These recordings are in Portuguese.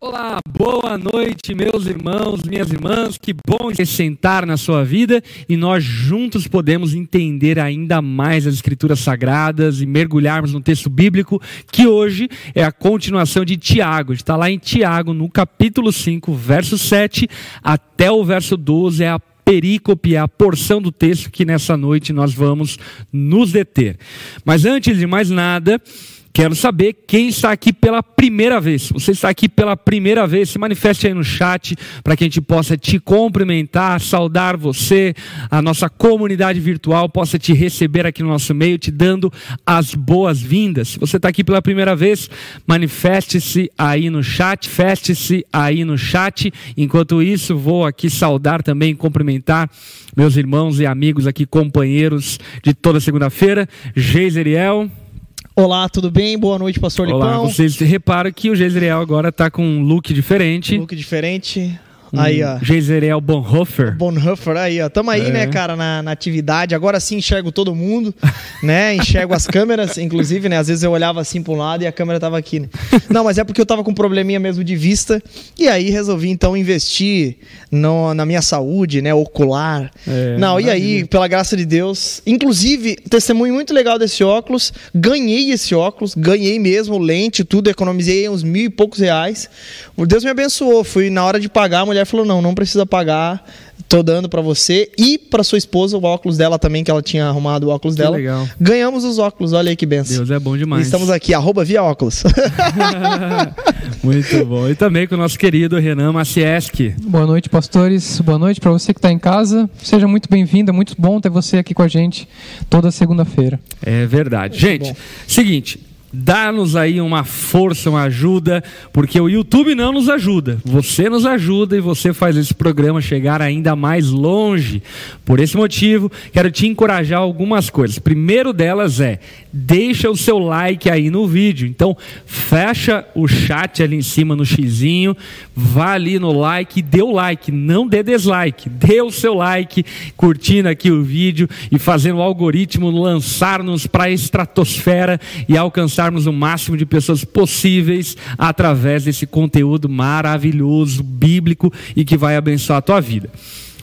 Olá, boa noite, meus irmãos, minhas irmãs. Que bom sentar na sua vida e nós juntos podemos entender ainda mais as Escrituras Sagradas e mergulharmos no texto bíblico, que hoje é a continuação de Tiago. Está lá em Tiago, no capítulo 5, verso 7 até o verso 12, é a perícope, é a porção do texto que nessa noite nós vamos nos deter. Mas antes de mais nada, Quero saber quem está aqui pela primeira vez. Você está aqui pela primeira vez, se manifeste aí no chat para que a gente possa te cumprimentar, saudar você, a nossa comunidade virtual possa te receber aqui no nosso meio, te dando as boas-vindas. Se você está aqui pela primeira vez, manifeste-se aí no chat, feste-se aí no chat. Enquanto isso, vou aqui saudar também, cumprimentar meus irmãos e amigos aqui, companheiros de toda segunda-feira. Geiseriel. Olá, tudo bem? Boa noite, pastor Olá, Lipão. vocês reparam que o Jezreel agora está com um look diferente. Um look diferente. Um aí, ó. Jezreel Bonhoeffer. Bonhoeffer, aí, ó. Tamo aí, é. né, cara, na, na, atividade. Agora sim enxergo todo mundo, né? Enxergo as câmeras, inclusive, né? Às vezes eu olhava assim para um lado e a câmera tava aqui, né? Não, mas é porque eu tava com um probleminha mesmo de vista. E aí resolvi, então, investir no, na minha saúde, né? Ocular. É, Não, maravilha. e aí, pela graça de Deus. Inclusive, testemunho muito legal desse óculos. Ganhei esse óculos, ganhei mesmo, lente, tudo. Economizei uns mil e poucos reais. Deus me abençoou. Fui na hora de pagar, a mulher falou: não, não precisa pagar. Tô dando para você e para sua esposa o óculos dela também, que ela tinha arrumado o óculos que dela. Legal. Ganhamos os óculos, olha aí que benção. Deus é bom demais. E estamos aqui, arroba via óculos. Muito bom. E também com o nosso querido Renan Macieski. Boa noite, pastores. Boa noite para você que está em casa. Seja muito bem-vindo. É muito bom ter você aqui com a gente toda segunda-feira. É verdade. Muito gente, bom. seguinte, Dá-nos aí uma força, uma ajuda, porque o YouTube não nos ajuda. Você nos ajuda e você faz esse programa chegar ainda mais longe. Por esse motivo, quero te encorajar algumas coisas. Primeiro delas é: deixa o seu like aí no vídeo. Então, fecha o chat ali em cima no xizinho, vá ali no like, dê o like, não dê dislike. Dê o seu like, curtindo aqui o vídeo e fazendo o algoritmo lançar-nos para a estratosfera e alcançar alcançarmos o máximo de pessoas possíveis através desse conteúdo maravilhoso, bíblico e que vai abençoar a tua vida.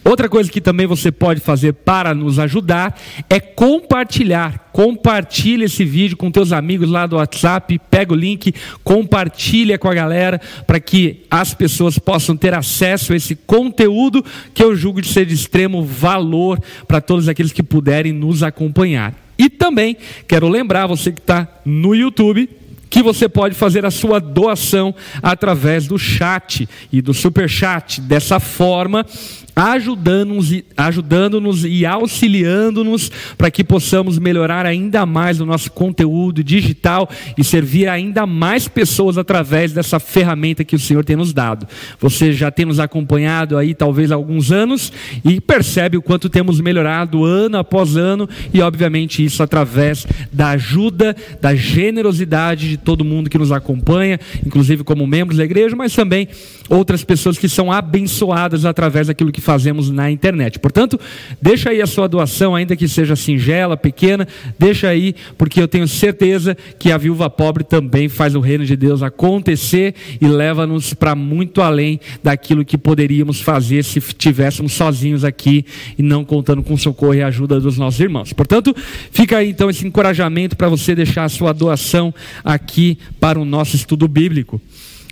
Outra coisa que também você pode fazer para nos ajudar é compartilhar. Compartilha esse vídeo com teus amigos lá do WhatsApp, pega o link, compartilha com a galera para que as pessoas possam ter acesso a esse conteúdo que eu julgo de ser de extremo valor para todos aqueles que puderem nos acompanhar. E também quero lembrar você que está no YouTube que você pode fazer a sua doação através do chat e do super chat. Dessa forma, ajudando-nos ajudando e auxiliando-nos para que possamos melhorar ainda mais o nosso conteúdo digital e servir ainda mais pessoas através dessa ferramenta que o Senhor tem nos dado. Você já tem nos acompanhado aí talvez há alguns anos e percebe o quanto temos melhorado ano após ano e obviamente isso através da ajuda, da generosidade de todo mundo que nos acompanha, inclusive como membros da igreja, mas também outras pessoas que são abençoadas através daquilo que fazemos na internet. Portanto, deixa aí a sua doação, ainda que seja singela, pequena, deixa aí, porque eu tenho certeza que a viúva pobre também faz o reino de Deus acontecer e leva-nos para muito além daquilo que poderíamos fazer se estivéssemos sozinhos aqui e não contando com o socorro e ajuda dos nossos irmãos. Portanto, fica aí então esse encorajamento para você deixar a sua doação aqui para o nosso estudo bíblico.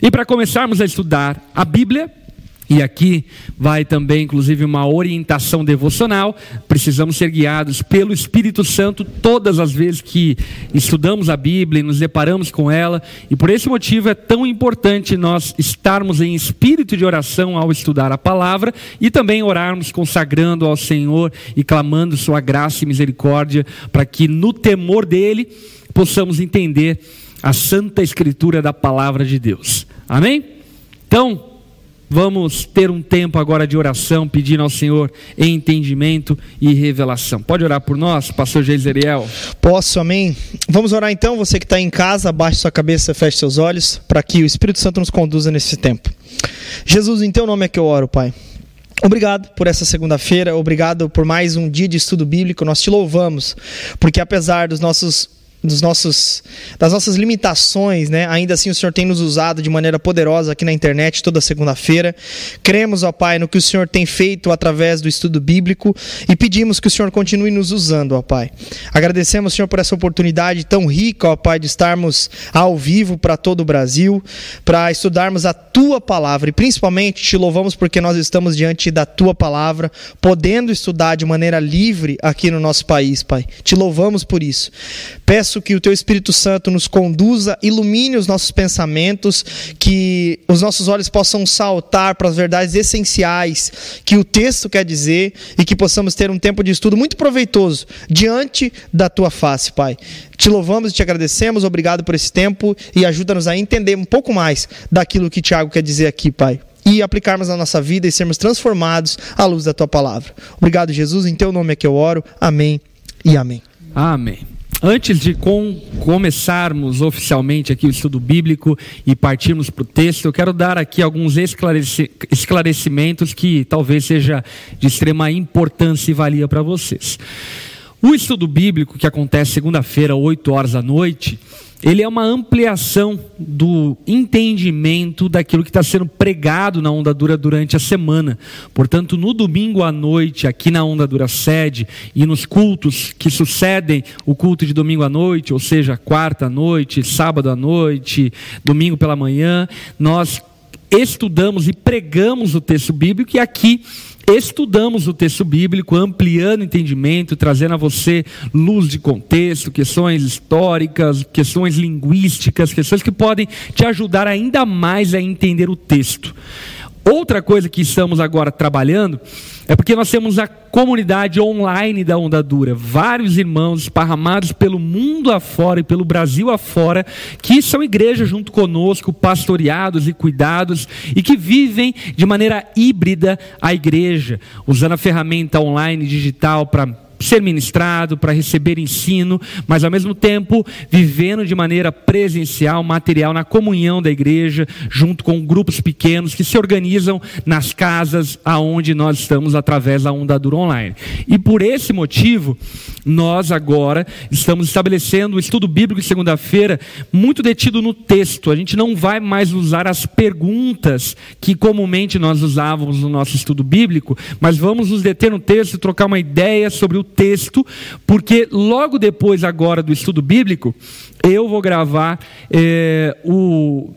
E para começarmos a estudar a Bíblia, e aqui vai também, inclusive, uma orientação devocional. Precisamos ser guiados pelo Espírito Santo todas as vezes que estudamos a Bíblia e nos deparamos com ela. E por esse motivo é tão importante nós estarmos em espírito de oração ao estudar a palavra e também orarmos consagrando ao Senhor e clamando Sua graça e misericórdia para que no temor dEle possamos entender a santa escritura da palavra de Deus. Amém? Então, Vamos ter um tempo agora de oração, pedindo ao Senhor entendimento e revelação. Pode orar por nós, pastor Geiseriel? Posso, amém. Vamos orar então, você que está em casa, abaixe sua cabeça, feche seus olhos, para que o Espírito Santo nos conduza nesse tempo. Jesus, em teu nome é que eu oro, Pai. Obrigado por essa segunda-feira, obrigado por mais um dia de estudo bíblico. Nós te louvamos, porque apesar dos nossos dos nossos, das nossas limitações, né? Ainda assim o Senhor tem nos usado de maneira poderosa aqui na internet toda segunda-feira. Cremos, ó Pai, no que o Senhor tem feito através do estudo bíblico e pedimos que o Senhor continue nos usando, ó Pai. Agradecemos, Senhor, por essa oportunidade tão rica, ó Pai, de estarmos ao vivo para todo o Brasil, para estudarmos a tua palavra e principalmente te louvamos porque nós estamos diante da tua palavra, podendo estudar de maneira livre aqui no nosso país, Pai. Te louvamos por isso. Peço que o Teu Espírito Santo nos conduza, ilumine os nossos pensamentos, que os nossos olhos possam saltar para as verdades essenciais que o texto quer dizer e que possamos ter um tempo de estudo muito proveitoso diante da Tua face, Pai. Te louvamos e te agradecemos, obrigado por esse tempo e ajuda-nos a entender um pouco mais daquilo que Tiago quer dizer aqui, Pai e aplicarmos na nossa vida e sermos transformados à luz da tua palavra. Obrigado, Jesus. Em teu nome é que eu oro. Amém e amém. Amém. Antes de com, começarmos oficialmente aqui o estudo bíblico e partirmos para o texto, eu quero dar aqui alguns esclareci esclarecimentos que talvez seja de extrema importância e valia para vocês. O estudo bíblico que acontece segunda-feira, 8 horas da noite, ele é uma ampliação do entendimento daquilo que está sendo pregado na Onda Dura durante a semana. Portanto, no domingo à noite, aqui na Onda Dura sede, e nos cultos que sucedem o culto de domingo à noite, ou seja, quarta à noite, sábado à noite, domingo pela manhã, nós estudamos e pregamos o texto bíblico e aqui estudamos o texto bíblico, ampliando o entendimento, trazendo a você luz de contexto, questões históricas, questões linguísticas, questões que podem te ajudar ainda mais a entender o texto. Outra coisa que estamos agora trabalhando é porque nós temos a comunidade online da Onda Dura, vários irmãos esparramados pelo mundo afora e pelo Brasil afora, que são igrejas junto conosco, pastoreados e cuidados, e que vivem de maneira híbrida a igreja, usando a ferramenta online digital para ser ministrado, para receber ensino, mas ao mesmo tempo vivendo de maneira presencial, material, na comunhão da igreja, junto com grupos pequenos que se organizam nas casas aonde nós estamos através da Onda Dura Online. E por esse motivo, nós agora estamos estabelecendo o estudo bíblico de segunda-feira muito detido no texto. A gente não vai mais usar as perguntas que comumente nós usávamos no nosso estudo bíblico, mas vamos nos deter no texto e trocar uma ideia sobre o texto, porque logo depois agora do estudo bíblico, eu vou gravar é, o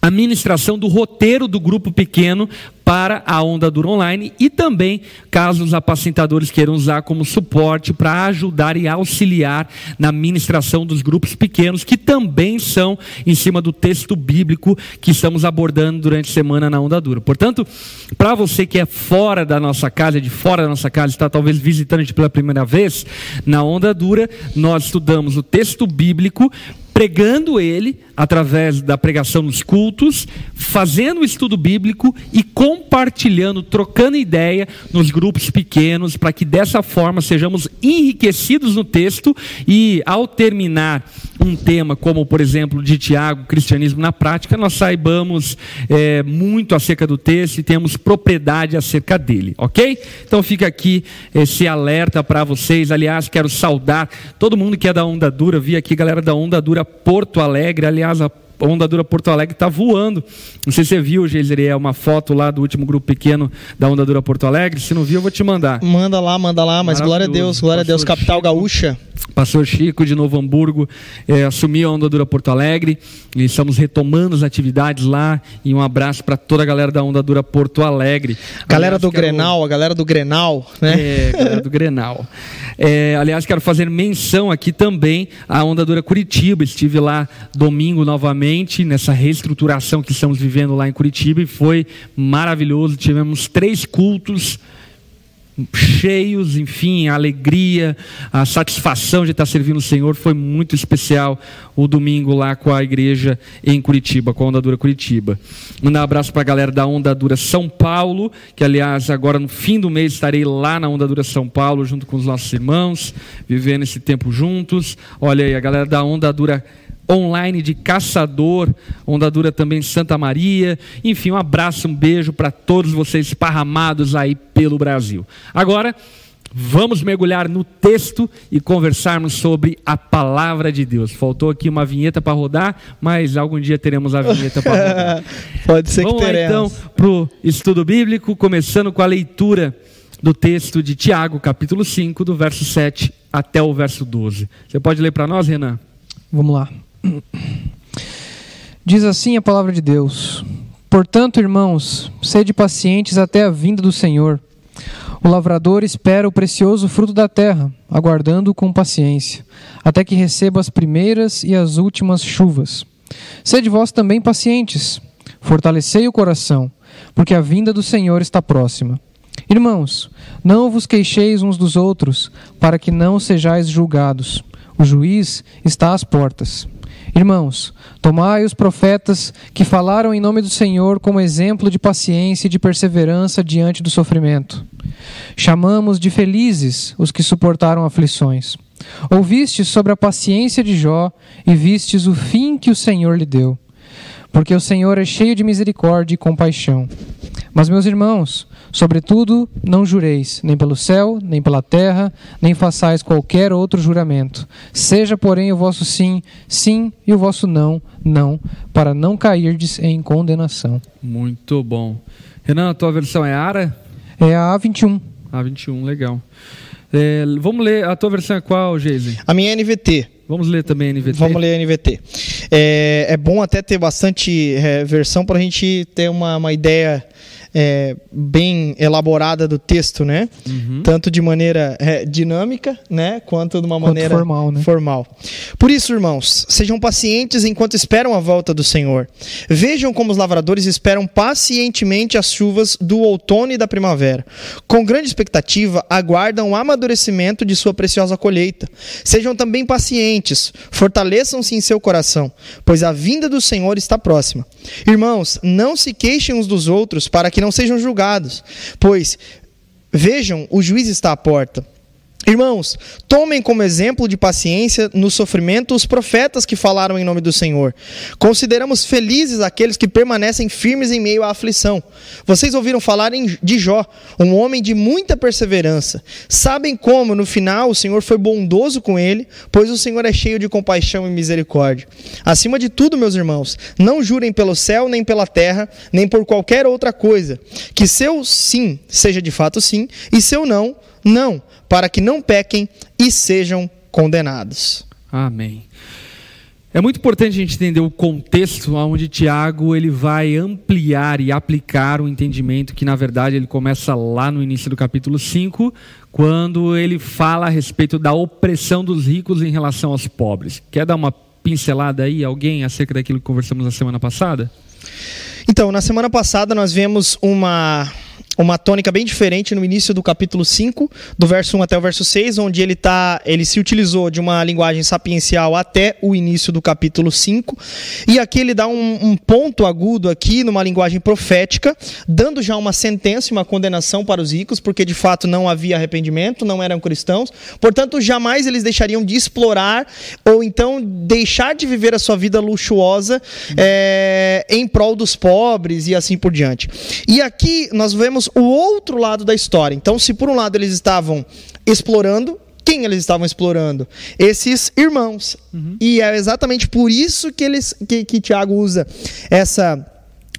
a ministração do roteiro do grupo pequeno para a Onda Dura Online e também, caso os apacentadores queiram usar como suporte para ajudar e auxiliar na ministração dos grupos pequenos, que também são em cima do texto bíblico que estamos abordando durante a semana na Onda Dura. Portanto, para você que é fora da nossa casa, de fora da nossa casa, está talvez visitando a gente pela primeira vez, na Onda Dura nós estudamos o texto bíblico pregando ele através da pregação nos cultos, fazendo o estudo bíblico e compartilhando, trocando ideia nos grupos pequenos, para que dessa forma sejamos enriquecidos no texto e ao terminar um tema como, por exemplo, de Tiago, cristianismo na prática, nós saibamos é, muito acerca do texto e temos propriedade acerca dele, ok? Então fica aqui esse alerta para vocês. Aliás, quero saudar todo mundo que é da Onda Dura, vi aqui galera da Onda Dura Porto Alegre, aliás, a Onda Dura Porto Alegre está voando. Não sei se você viu, Geiseriel, uma foto lá do último grupo pequeno da Onda Dura Porto Alegre. Se não viu, eu vou te mandar. Manda lá, manda lá, mas glória a Deus, glória a Deus, capital Chico, gaúcha. Pastor Chico de Novo Hamburgo é, assumiu a Onda Dura Porto Alegre e estamos retomando as atividades lá. E um abraço para toda a galera da Onda Dura Porto Alegre. Galera aliás, do quero... Grenal, a galera do Grenal, né? É, galera do Grenal. É, aliás, quero fazer menção aqui também à Onda Dura Curitiba. Estive lá domingo novamente nessa reestruturação que estamos vivendo lá em Curitiba e foi maravilhoso. Tivemos três cultos cheios, enfim, a alegria, a satisfação de estar servindo o Senhor foi muito especial o domingo lá com a igreja em Curitiba, com a Onda Dura Curitiba. Mandar um abraço para a galera da Onda Dura São Paulo, que aliás agora no fim do mês estarei lá na Onda Dura São Paulo junto com os nossos irmãos, vivendo esse tempo juntos. Olha aí, a galera da Onda Dura online de Caçador, Ondadura também Santa Maria. Enfim, um abraço, um beijo para todos vocês esparramados aí pelo Brasil. Agora, Vamos mergulhar no texto e conversarmos sobre a palavra de Deus. Faltou aqui uma vinheta para rodar, mas algum dia teremos a vinheta para rodar. Pode ser Vamos que teremos. então para o estudo bíblico, começando com a leitura do texto de Tiago, capítulo 5, do verso 7 até o verso 12. Você pode ler para nós, Renan? Vamos lá. Diz assim a palavra de Deus: Portanto, irmãos, sede pacientes até a vinda do Senhor. O lavrador espera o precioso fruto da terra, aguardando-o com paciência, até que receba as primeiras e as últimas chuvas. Sede vós também pacientes, fortalecei o coração, porque a vinda do Senhor está próxima. Irmãos, não vos queixeis uns dos outros, para que não sejais julgados. O juiz está às portas. Irmãos, tomai os profetas que falaram em nome do Senhor como exemplo de paciência e de perseverança diante do sofrimento. Chamamos de felizes os que suportaram aflições. Ouvistes sobre a paciência de Jó e vistes o fim que o Senhor lhe deu. Porque o Senhor é cheio de misericórdia e compaixão. Mas, meus irmãos, sobretudo, não jureis, nem pelo céu, nem pela terra, nem façais qualquer outro juramento. Seja, porém, o vosso sim, sim, e o vosso não, não, para não cairdes em condenação. Muito bom. Renan, a tua versão é ARA? É a A21. A21, legal. É, vamos ler, a tua versão é qual, Geise? A minha é NVT. Vamos ler também a NVT? Vamos ler a NVT. É, é bom até ter bastante é, versão para a gente ter uma, uma ideia é, bem elaborada do texto, né? Uhum. Tanto de maneira é, dinâmica, né? Quanto de uma Quanto maneira formal, né? formal. Por isso, irmãos, sejam pacientes enquanto esperam a volta do Senhor. Vejam como os lavradores esperam pacientemente as chuvas do outono e da primavera. Com grande expectativa, aguardam o amadurecimento de sua preciosa colheita. Sejam também pacientes, fortaleçam-se em seu coração, pois a vinda do Senhor está próxima. Irmãos, não se queixem uns dos outros para que não sejam julgados, pois vejam, o juiz está à porta. Irmãos, tomem como exemplo de paciência no sofrimento os profetas que falaram em nome do Senhor. Consideramos felizes aqueles que permanecem firmes em meio à aflição. Vocês ouviram falar de Jó, um homem de muita perseverança. Sabem como, no final, o Senhor foi bondoso com ele, pois o Senhor é cheio de compaixão e misericórdia. Acima de tudo, meus irmãos, não jurem pelo céu, nem pela terra, nem por qualquer outra coisa. Que seu sim seja de fato sim, e seu não, não, para que não pequem e sejam condenados. Amém. É muito importante a gente entender o contexto onde Tiago ele vai ampliar e aplicar o entendimento que, na verdade, ele começa lá no início do capítulo 5, quando ele fala a respeito da opressão dos ricos em relação aos pobres. Quer dar uma pincelada aí, alguém, acerca daquilo que conversamos na semana passada? Então, na semana passada nós vemos uma uma tônica bem diferente no início do capítulo 5, do verso 1 até o verso 6, onde ele tá, ele se utilizou de uma linguagem sapiencial até o início do capítulo 5. E aqui ele dá um, um ponto agudo aqui numa linguagem profética, dando já uma sentença uma condenação para os ricos, porque de fato não havia arrependimento, não eram cristãos. Portanto, jamais eles deixariam de explorar ou então deixar de viver a sua vida luxuosa é, em prol dos pobres e assim por diante. E aqui nós vemos o outro lado da história. Então, se por um lado eles estavam explorando, quem eles estavam explorando? Esses irmãos. E é exatamente por isso que eles que, que Tiago usa essa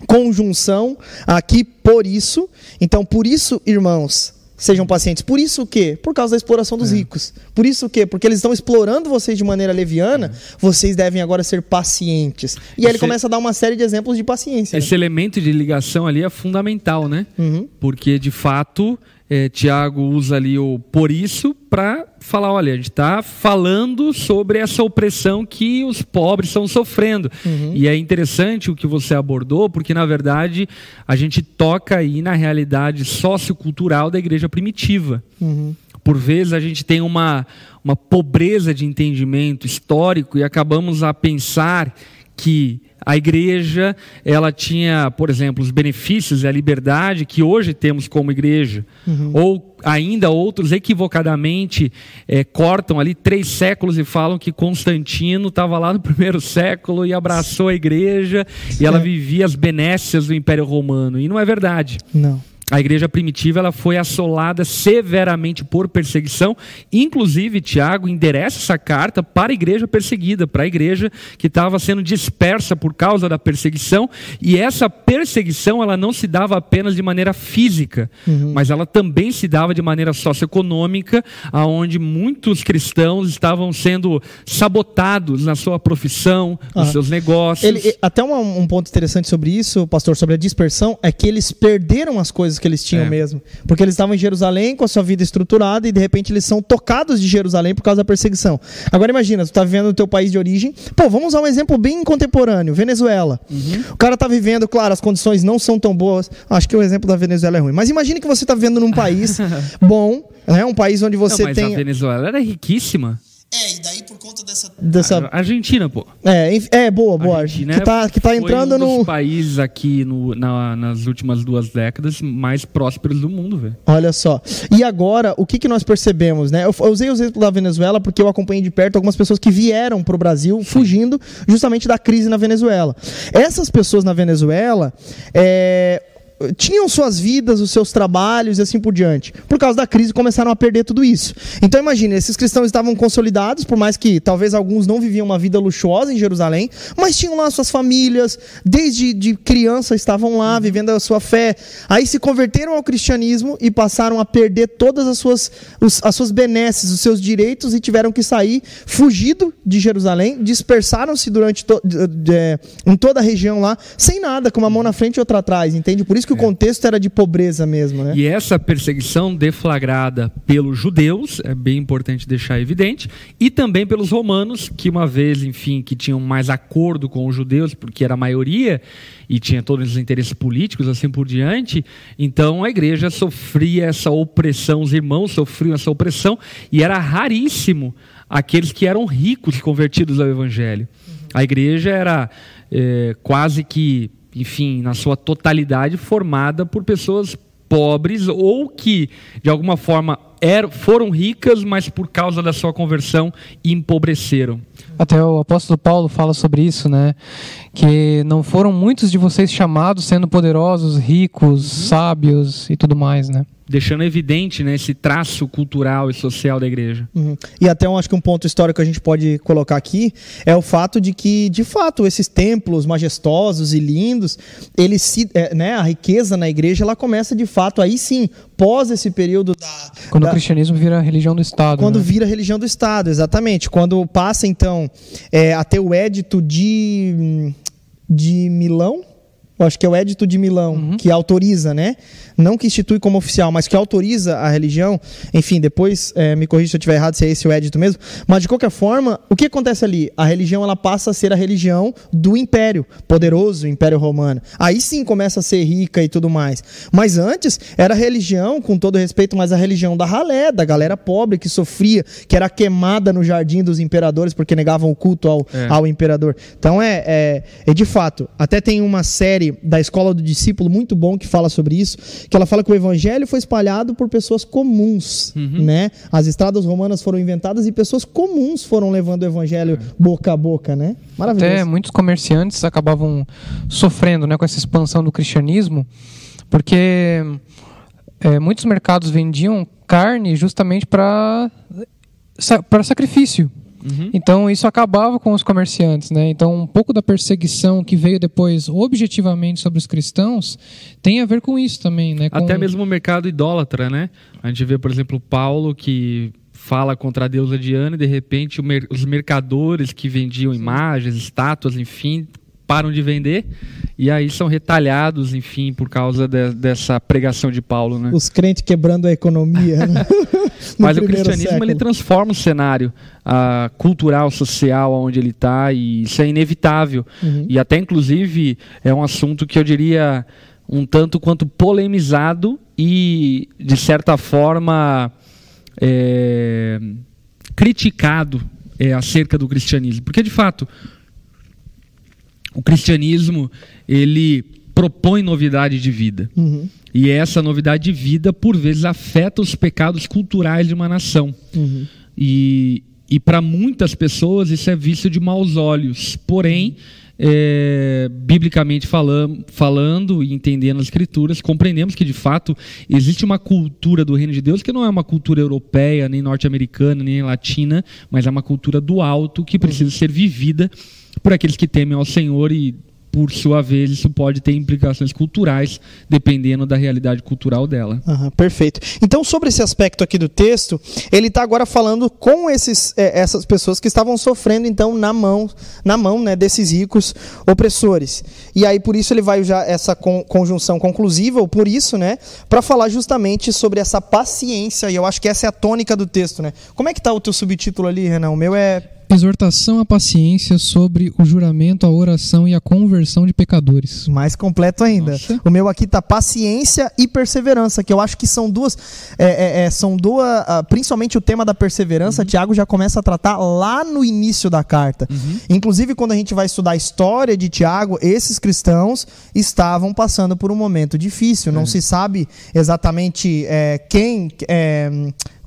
conjunção aqui por isso. Então, por isso, irmãos, sejam pacientes. Por isso o quê? Por causa da exploração dos ricos. Por isso o quê? Porque eles estão explorando vocês de maneira leviana, vocês devem agora ser pacientes. E aí ele Esse- começa a dar uma série de exemplos de paciência. né? Esse elemento de ligação ali é fundamental, né? Uhum. Porque, de fato, é, Tiago usa ali o por isso para falar: olha, a gente está falando sobre essa opressão que os pobres estão sofrendo. E é interessante o que você abordou, porque, na verdade, a gente toca aí na realidade sociocultural da igreja primitiva. Uhum. Por vezes a gente tem uma, uma pobreza de entendimento histórico e acabamos a pensar que a igreja ela tinha, por exemplo, os benefícios e a liberdade que hoje temos como igreja, ou ainda outros equivocadamente eh, cortam ali três séculos e falam que Constantino estava lá no primeiro século e abraçou a igreja e ela É. vivia as benécias do Império Romano e não é verdade. Não. A igreja primitiva ela foi assolada severamente por perseguição. Inclusive, Tiago endereça essa carta para a igreja perseguida, para a igreja que estava sendo dispersa por causa da perseguição. E essa perseguição ela não se dava apenas de maneira física, uhum. mas ela também se dava de maneira socioeconômica, aonde muitos cristãos estavam sendo sabotados na sua profissão, nos ah. seus negócios. Ele, até um, um ponto interessante sobre isso, pastor, sobre a dispersão, é que eles perderam as coisas que eles tinham é. mesmo. Porque eles estavam em Jerusalém com a sua vida estruturada e de repente eles são tocados de Jerusalém por causa da perseguição. Agora imagina, tu tá vivendo no teu país de origem. Pô, vamos usar um exemplo bem contemporâneo, Venezuela. Uhum. O cara tá vivendo, claro, as condições não são tão boas. Acho que o exemplo da Venezuela é ruim. Mas imagine que você tá vivendo num país bom, né? Um país onde você não, mas tem. A Venezuela era riquíssima. É, e daí por conta dessa. dessa... Argentina, pô. É, é boa, boa. Argentina que tá, que tá entrando um no. países aqui no, na, nas últimas duas décadas mais prósperos do mundo, velho. Olha só. E agora, o que, que nós percebemos, né? Eu, eu usei o exemplo da Venezuela porque eu acompanhei de perto algumas pessoas que vieram pro Brasil Sim. fugindo justamente da crise na Venezuela. Essas pessoas na Venezuela, é, tinham suas vidas, os seus trabalhos e assim por diante. Por causa da crise, começaram a perder tudo isso. Então imagine, esses cristãos estavam consolidados, por mais que talvez alguns não viviam uma vida luxuosa em Jerusalém, mas tinham lá suas famílias, desde de criança estavam lá vivendo a sua fé. Aí se converteram ao cristianismo e passaram a perder todas as suas, os, as suas benesses, os seus direitos e tiveram que sair, fugido de Jerusalém, dispersaram-se durante to, de, de, em toda a região lá, sem nada, com uma mão na frente e outra atrás, entende? Por isso que o é. contexto era de pobreza mesmo, né? E essa perseguição deflagrada pelos judeus, é bem importante deixar evidente, e também pelos romanos, que uma vez, enfim, que tinham mais acordo com os judeus, porque era a maioria e tinha todos os interesses políticos, assim por diante, então a igreja sofria essa opressão, os irmãos sofriam essa opressão, e era raríssimo aqueles que eram ricos convertidos ao evangelho. A igreja era é, quase que enfim, na sua totalidade, formada por pessoas pobres ou que, de alguma forma, eram, foram ricas, mas por causa da sua conversão empobreceram. Até o apóstolo Paulo fala sobre isso, né? Que não foram muitos de vocês chamados sendo poderosos, ricos, sábios e tudo mais, né? Deixando evidente né, esse traço cultural e social da igreja. Uhum. E até eu acho que um ponto histórico que a gente pode colocar aqui é o fato de que, de fato, esses templos majestosos e lindos, eles se, é, né, a riqueza na igreja ela começa de fato aí sim, pós esse período da, quando da, o cristianismo vira a religião do Estado. Quando né? vira a religião do Estado, exatamente. Quando passa então é, a ter o édito de de Milão, eu acho que é o Edito de Milão, uhum. que autoriza, né? Não que institui como oficial, mas que autoriza a religião. Enfim, depois é, me corrija se eu estiver errado, se é esse o Edito mesmo. Mas de qualquer forma, o que acontece ali? A religião ela passa a ser a religião do império, poderoso império romano. Aí sim começa a ser rica e tudo mais. Mas antes era a religião, com todo respeito, mas a religião da ralé, da galera pobre que sofria, que era queimada no jardim dos imperadores porque negavam o culto ao, é. ao imperador. Então é, é, é de fato. Até tem uma série da Escola do Discípulo muito bom que fala sobre isso, que ela fala que o evangelho foi espalhado por pessoas comuns, uhum. né? As estradas romanas foram inventadas e pessoas comuns foram levando o evangelho é. boca a boca, né? Maravilhoso. Até muitos comerciantes acabavam sofrendo, né, com essa expansão do cristianismo, porque é, muitos mercados vendiam carne justamente para para sacrifício. Uhum. Então isso acabava com os comerciantes, né? Então um pouco da perseguição que veio depois objetivamente sobre os cristãos tem a ver com isso também, né? Com... Até mesmo o mercado idólatra, né? A gente vê, por exemplo, Paulo que fala contra a deusa Diana e de repente os mercadores que vendiam imagens, estátuas, enfim, param de vender e aí são retalhados, enfim, por causa de, dessa pregação de Paulo, né? Os crentes quebrando a economia, né? Mas o cristianismo século. ele transforma o cenário uh, cultural, social, onde ele está e isso é inevitável. Uhum. E até inclusive é um assunto que eu diria um tanto quanto polemizado e de certa forma é, criticado é, acerca do cristianismo, porque de fato o cristianismo ele propõe novidade de vida. Uhum. E essa novidade de vida, por vezes, afeta os pecados culturais de uma nação. Uhum. E, e para muitas pessoas isso é visto de maus olhos. Porém, é, biblicamente falando, falando e entendendo as escrituras, compreendemos que de fato existe uma cultura do reino de Deus que não é uma cultura europeia, nem norte-americana, nem latina, mas é uma cultura do alto que precisa ser vivida por aqueles que temem ao Senhor e por sua vez, isso pode ter implicações culturais, dependendo da realidade cultural dela. Uhum, perfeito. Então, sobre esse aspecto aqui do texto, ele está agora falando com esses, é, essas pessoas que estavam sofrendo, então, na mão, na mão né, desses ricos opressores. E aí, por isso, ele vai usar essa con conjunção conclusiva, ou por isso, né, para falar justamente sobre essa paciência, e eu acho que essa é a tônica do texto. Né? Como é que está o teu subtítulo ali, Renan? O meu é Exortação à paciência sobre o juramento, a oração e a conversão de pecadores. Mais completo ainda. Nossa. O meu aqui tá paciência e perseverança, que eu acho que são duas. É, é, é são duas. Uh, principalmente o tema da perseverança, uhum. Tiago já começa a tratar lá no início da carta. Uhum. Inclusive, quando a gente vai estudar a história de Tiago, esses cristãos estavam passando por um momento difícil. Não é. se sabe exatamente é, quem é,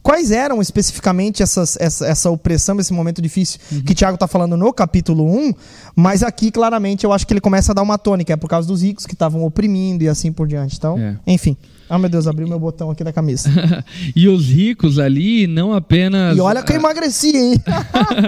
Quais eram especificamente essas, essa, essa opressão, esse momento difícil uhum. que Tiago está falando no capítulo 1, mas aqui claramente eu acho que ele começa a dar uma tônica, é por causa dos ricos que estavam oprimindo e assim por diante. Então, é. enfim. Ah, meu Deus, abri meu botão aqui da camisa. e os ricos ali não apenas. E olha que eu emagreci, hein?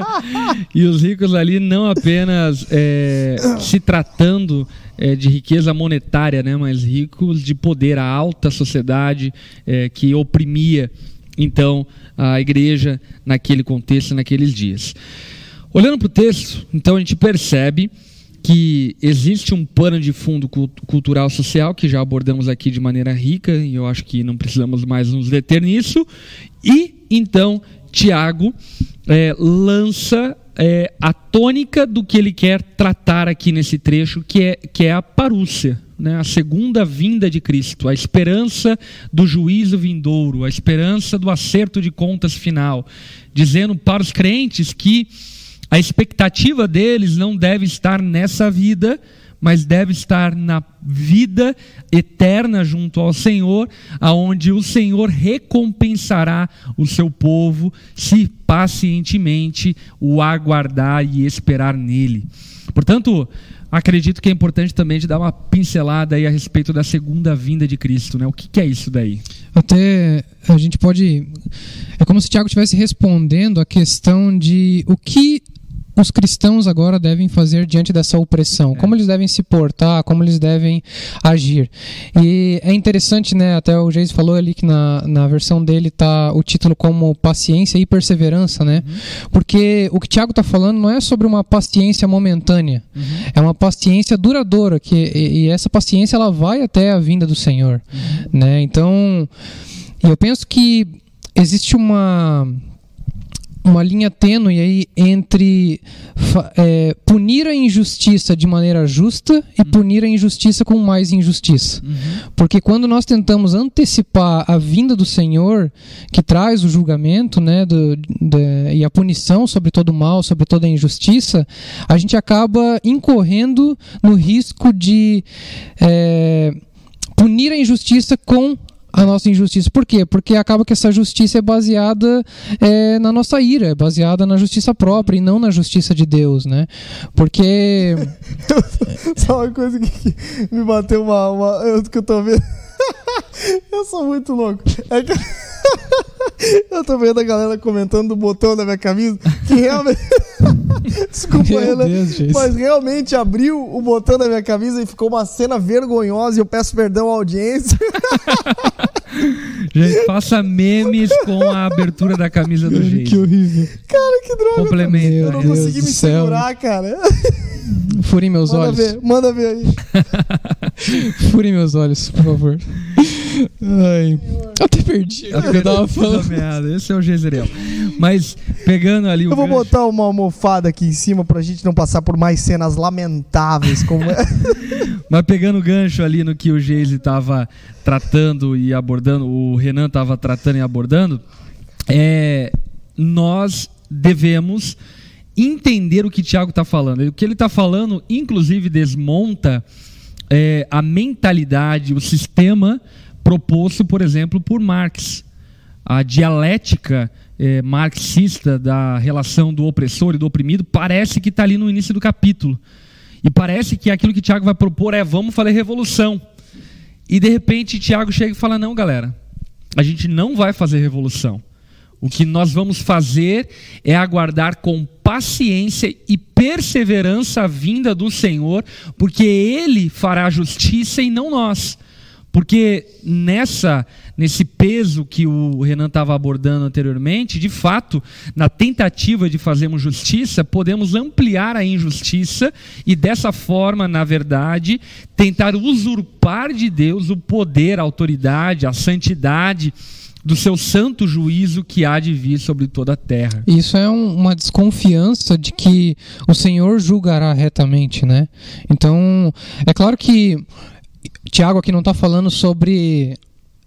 e os ricos ali não apenas é, se tratando é, de riqueza monetária, né, mas ricos de poder, a alta sociedade é, que oprimia então a igreja naquele contexto, naqueles dias. Olhando para o texto, então a gente percebe que existe um pano de fundo cultural social que já abordamos aqui de maneira rica e eu acho que não precisamos mais nos deter nisso. E então Tiago é, lança é, a tônica do que ele quer tratar aqui nesse trecho, que é, que é a parúcia né, a segunda vinda de Cristo, a esperança do juízo vindouro, a esperança do acerto de contas final, dizendo para os crentes que a expectativa deles não deve estar nessa vida, mas deve estar na vida eterna junto ao Senhor, aonde o Senhor recompensará o seu povo se pacientemente o aguardar e esperar nele. Portanto, acredito que é importante também de dar uma pincelada aí a respeito da segunda vinda de Cristo, né? O que, que é isso daí? Até a gente pode é como se Tiago estivesse respondendo a questão de o que os cristãos agora devem fazer diante dessa opressão? É. Como eles devem se portar? Como eles devem agir? E é interessante, né? Até o Geis falou ali que na, na versão dele tá o título como paciência e perseverança, né? Uhum. Porque o que Tiago está falando não é sobre uma paciência momentânea, uhum. é uma paciência duradoura que e, e, essa paciência ela vai até a vinda do Senhor, uhum. né? Então, eu penso que existe uma uma linha tênue aí entre é, punir a injustiça de maneira justa e uhum. punir a injustiça com mais injustiça. Uhum. Porque quando nós tentamos antecipar a vinda do Senhor, que traz o julgamento né, do, e a punição sobre todo o mal, sobre toda a injustiça, a gente acaba incorrendo no risco de. É, punir a injustiça com a nossa injustiça. Por quê? Porque acaba que essa justiça é baseada é, na nossa ira, é baseada na justiça própria e não na justiça de Deus, né? Porque. Só uma coisa que me bateu uma. uma eu, que eu tô vendo. eu sou muito louco. É que. Eu tô vendo a galera comentando do botão da minha camisa que realmente. Desculpa, Meu Deus, mas realmente abriu o botão da minha camisa e ficou uma cena vergonhosa e eu peço perdão à audiência. Gente, faça memes com a abertura da camisa do jeito. Que horrível. Cara, que droga. Complementa. Eu não consegui me céu. segurar, cara. Furem meus manda olhos. Ver, manda ver aí. Furem meus olhos, por favor. Ai. Até perdi. Até tava falando. Esse é o Jezreel. Mas pegando ali o. Eu vou gancho... botar uma almofada aqui em cima pra gente não passar por mais cenas lamentáveis como é. Mas pegando o gancho ali no que o Geise tava tratando e abordando, o Renan tava tratando e abordando, é, nós devemos entender o que Tiago está falando. O que ele está falando, inclusive, desmonta é, a mentalidade, o sistema proposto, por exemplo, por Marx. A dialética é, marxista da relação do opressor e do oprimido parece que está ali no início do capítulo. E parece que aquilo que Tiago vai propor é vamos fazer revolução. E de repente Tiago chega e fala: não, galera, a gente não vai fazer revolução. O que nós vamos fazer é aguardar com paciência e perseverança a vinda do Senhor, porque Ele fará justiça e não nós. Porque nessa nesse peso que o Renan estava abordando anteriormente, de fato, na tentativa de fazermos justiça, podemos ampliar a injustiça e dessa forma, na verdade, tentar usurpar de Deus o poder, a autoridade, a santidade do seu santo juízo que há de vir sobre toda a terra. Isso é um, uma desconfiança de que o Senhor julgará retamente, né? Então, é claro que Tiago aqui não está falando sobre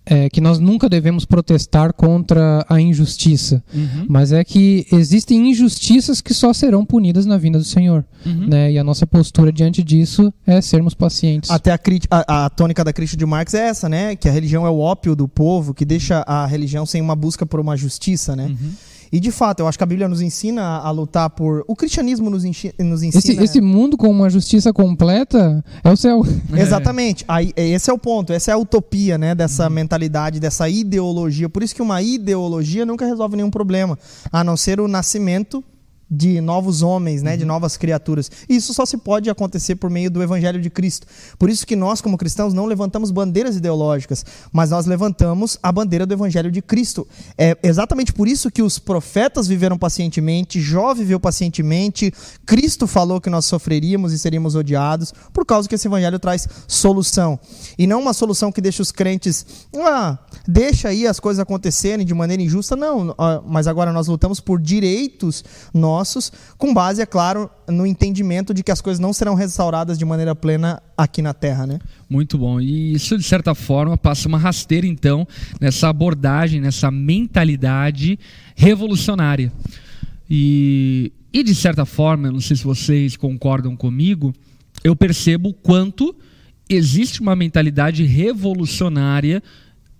é, que nós nunca devemos protestar contra a injustiça, uhum. mas é que existem injustiças que só serão punidas na vinda do Senhor, uhum. né? E a nossa postura diante disso é sermos pacientes. Até a, a, a tônica da crítica de Marx é essa, né? Que a religião é o ópio do povo, que deixa a religião sem uma busca por uma justiça, né? Uhum. E de fato, eu acho que a Bíblia nos ensina a lutar por. O cristianismo nos, nos ensina. Esse, esse, mundo com uma justiça completa é o céu. Exatamente. Aí, esse é o ponto. Essa é a utopia né, dessa uhum. mentalidade, dessa ideologia. Por isso que uma ideologia nunca resolve nenhum problema, a não ser o nascimento de novos homens, né, de uhum. novas criaturas. E isso só se pode acontecer por meio do evangelho de Cristo. Por isso que nós como cristãos não levantamos bandeiras ideológicas, mas nós levantamos a bandeira do evangelho de Cristo. É exatamente por isso que os profetas viveram pacientemente, Jó viveu pacientemente, Cristo falou que nós sofreríamos e seríamos odiados, por causa que esse evangelho traz solução. E não uma solução que deixa os crentes, ah, deixa aí as coisas acontecerem de maneira injusta, não, mas agora nós lutamos por direitos nossos nossos, com base, é claro, no entendimento de que as coisas não serão restauradas de maneira plena aqui na Terra, né? Muito bom. E isso, de certa forma, passa uma rasteira, então, nessa abordagem, nessa mentalidade revolucionária. E, e de certa forma, não sei se vocês concordam comigo, eu percebo o quanto existe uma mentalidade revolucionária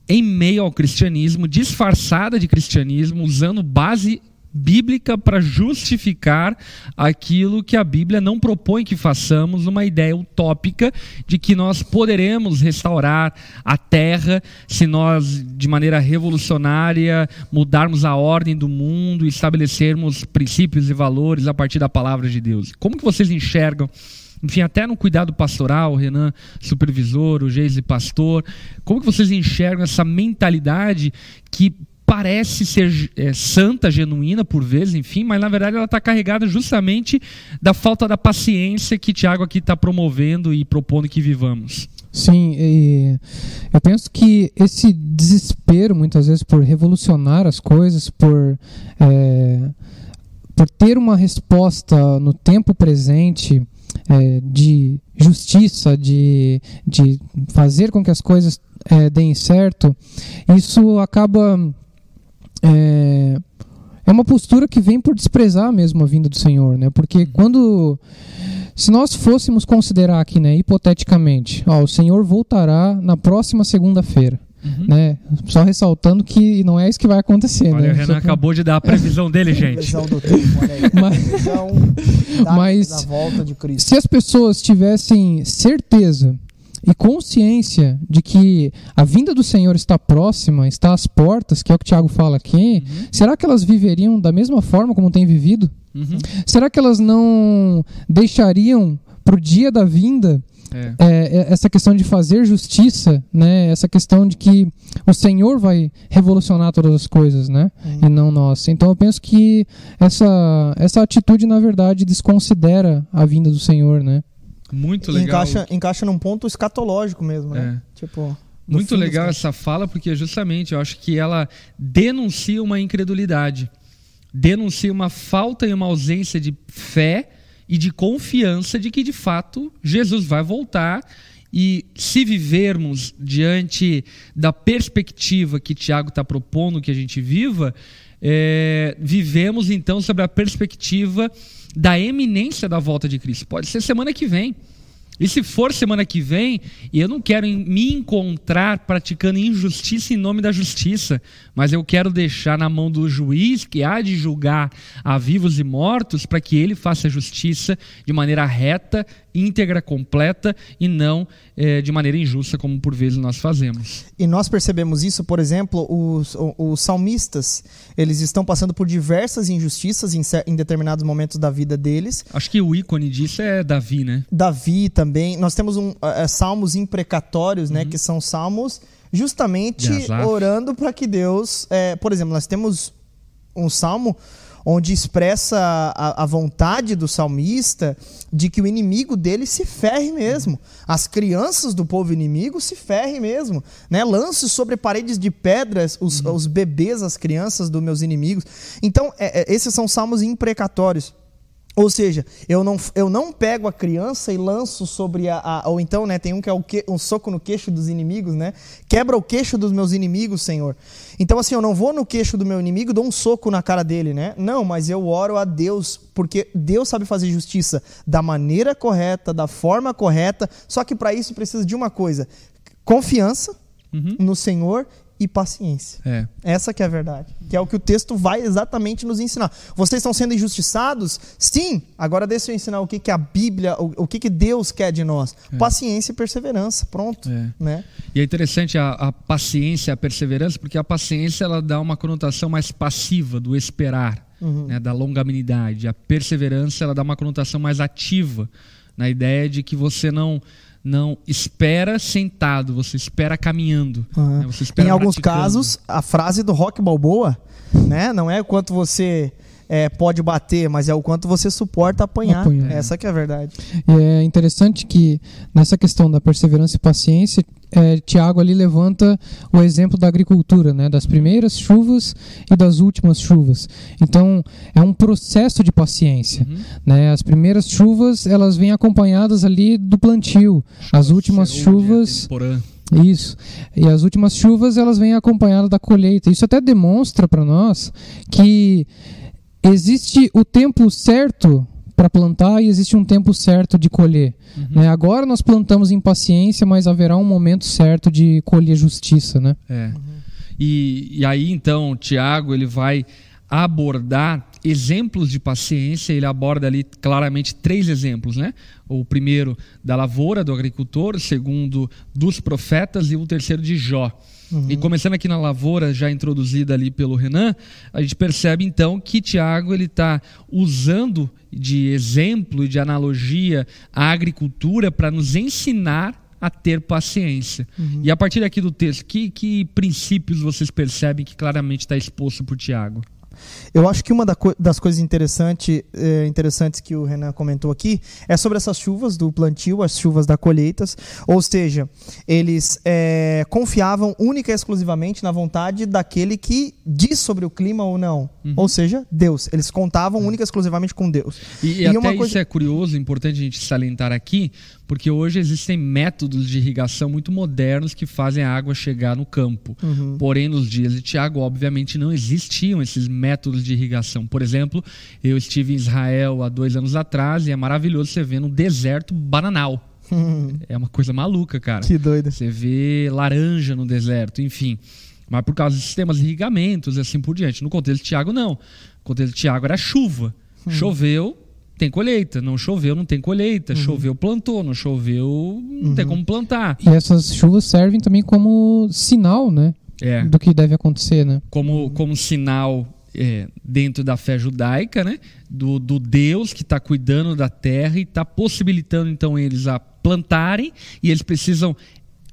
em meio ao cristianismo, disfarçada de cristianismo, usando base bíblica para justificar aquilo que a Bíblia não propõe que façamos, uma ideia utópica de que nós poderemos restaurar a terra se nós, de maneira revolucionária, mudarmos a ordem do mundo e estabelecermos princípios e valores a partir da palavra de Deus. Como que vocês enxergam enfim, até no cuidado pastoral, Renan supervisor, o Geise pastor, como que vocês enxergam essa mentalidade que parece ser é, santa, genuína por vezes, enfim, mas na verdade ela está carregada justamente da falta da paciência que Tiago aqui está promovendo e propondo que vivamos. Sim, eu penso que esse desespero, muitas vezes, por revolucionar as coisas, por, é, por ter uma resposta no tempo presente é, de justiça, de, de fazer com que as coisas é, deem certo, isso acaba é, é uma postura que vem por desprezar mesmo a vinda do Senhor, né? Porque uhum. quando se nós fôssemos considerar aqui, né, hipoteticamente, ó, o Senhor voltará na próxima segunda-feira. Uhum. Né? Só ressaltando que não é isso que vai acontecer. Olha, né? o Renan Só... acabou de dar a previsão dele, gente. do tempo, mas, mas se as pessoas tivessem certeza e consciência de que a vinda do Senhor está próxima, está às portas, que é o que o Tiago fala aqui, uhum. será que elas viveriam da mesma forma como têm vivido? Uhum. Será que elas não deixariam para o dia da vinda é. É, é. essa questão de fazer justiça, né? Essa questão de que o Senhor vai revolucionar todas as coisas, né? Uhum. E não nós. Então eu penso que essa essa atitude na verdade desconsidera a vinda do Senhor, né? Muito legal. Encaixa, encaixa num ponto escatológico mesmo, né? É. Tipo. Muito legal essa fala, porque justamente eu acho que ela denuncia uma incredulidade, denuncia uma falta e uma ausência de fé e de confiança de que de fato Jesus vai voltar e se vivermos diante da perspectiva que Tiago está propondo que a gente viva, é, vivemos então sobre a perspectiva da eminência da volta de Cristo. Pode ser semana que vem. E se for semana que vem, eu não quero me encontrar praticando injustiça em nome da justiça, mas eu quero deixar na mão do juiz que há de julgar a vivos e mortos para que ele faça justiça de maneira reta íntegra, completa e não é, de maneira injusta, como por vezes nós fazemos. E nós percebemos isso, por exemplo, os, os salmistas, eles estão passando por diversas injustiças em, em determinados momentos da vida deles. Acho que o ícone disso é Davi, né? Davi também. Nós temos um, é, salmos imprecatórios, né? uhum. né? Que são salmos justamente orando para que Deus. É, por exemplo, nós temos um salmo onde expressa a, a, vontade do salmista de que o inimigo dele se ferre mesmo. As crianças do povo inimigo se ferrem mesmo. Né? Lance sobre paredes de pedras os, uhum. os bebês, as crianças dos meus inimigos. Então, é, é, esses são salmos imprecatórios. Ou seja, eu não, eu não pego a criança e lanço sobre a, a. ou então, né, tem um que é o que, um soco no queixo dos inimigos, né? Quebra o queixo dos meus inimigos, Senhor. Então, assim, eu não vou no queixo do meu inimigo dou um soco na cara dele, né? Não, mas eu oro a Deus, porque Deus sabe fazer justiça da maneira correta, da forma correta. Só que para isso precisa de uma coisa: confiança uhum. no Senhor e paciência. É. Essa que é a verdade. Que é o que o texto vai exatamente nos ensinar. Vocês estão sendo injustiçados? Sim. Agora deixa eu ensinar o que, que a Bíblia, o, o que, que Deus quer de nós. É. Paciência e perseverança. Pronto. É. Né? E é interessante a, a paciência e a perseverança, porque a paciência ela dá uma conotação mais passiva do esperar, uhum. né, da longanimidade. A perseverança ela dá uma conotação mais ativa, na ideia de que você não não espera sentado, você espera caminhando. Uhum. Né? Você espera em alguns casos, a frase do Rock Balboa, né, não é quanto você é, pode bater, mas é o quanto você suporta apanhar. apanhar. Essa que é a verdade. E é interessante que nessa questão da perseverança e paciência, é, Tiago ali levanta o exemplo da agricultura, né, das primeiras chuvas e das últimas chuvas. Então é um processo de paciência. Uhum. Né? As primeiras chuvas elas vêm acompanhadas ali do plantio. As últimas chuvas isso. E as últimas chuvas elas vêm acompanhadas da colheita. Isso até demonstra para nós que existe o tempo certo para plantar e existe um tempo certo de colher. Uhum. Né? Agora nós plantamos em paciência, mas haverá um momento certo de colher justiça, né? É. Uhum. E, e aí então Tiago ele vai abordar exemplos de paciência. Ele aborda ali claramente três exemplos, né? O primeiro da lavoura do agricultor, o segundo dos profetas e o terceiro de Jó. Uhum. E começando aqui na lavoura, já introduzida ali pelo Renan, a gente percebe então que Tiago ele está usando de exemplo e de analogia a agricultura para nos ensinar a ter paciência. Uhum. E a partir aqui do texto, que, que princípios vocês percebem que claramente está exposto por Tiago? Eu acho que uma das coisas interessante, é, interessantes que o Renan comentou aqui é sobre essas chuvas do plantio, as chuvas da colheitas. Ou seja, eles é, confiavam única e exclusivamente na vontade daquele que diz sobre o clima ou não. Uhum. Ou seja, Deus. Eles contavam única e exclusivamente com Deus. E, e, e até coisa... isso é curioso, importante a gente salientar aqui, porque hoje existem métodos de irrigação muito modernos que fazem a água chegar no campo. Uhum. Porém, nos dias de Tiago, obviamente, não existiam esses métodos de irrigação. Por exemplo, eu estive em Israel há dois anos atrás e é maravilhoso você ver um deserto bananal. Uhum. É uma coisa maluca, cara. Que doida. Você vê laranja no deserto, enfim. Mas por causa de sistemas de irrigamentos e assim por diante. No contexto de Tiago, não. No contexto de Tiago era chuva. Uhum. Choveu, tem colheita. Não choveu, não tem colheita. Uhum. Choveu, plantou. Não choveu, não uhum. tem como plantar. E essas chuvas servem também como sinal, né? É. Do que deve acontecer, né? Como, como sinal é, dentro da fé judaica, né? Do, do Deus que está cuidando da terra e está possibilitando então eles a plantarem e eles precisam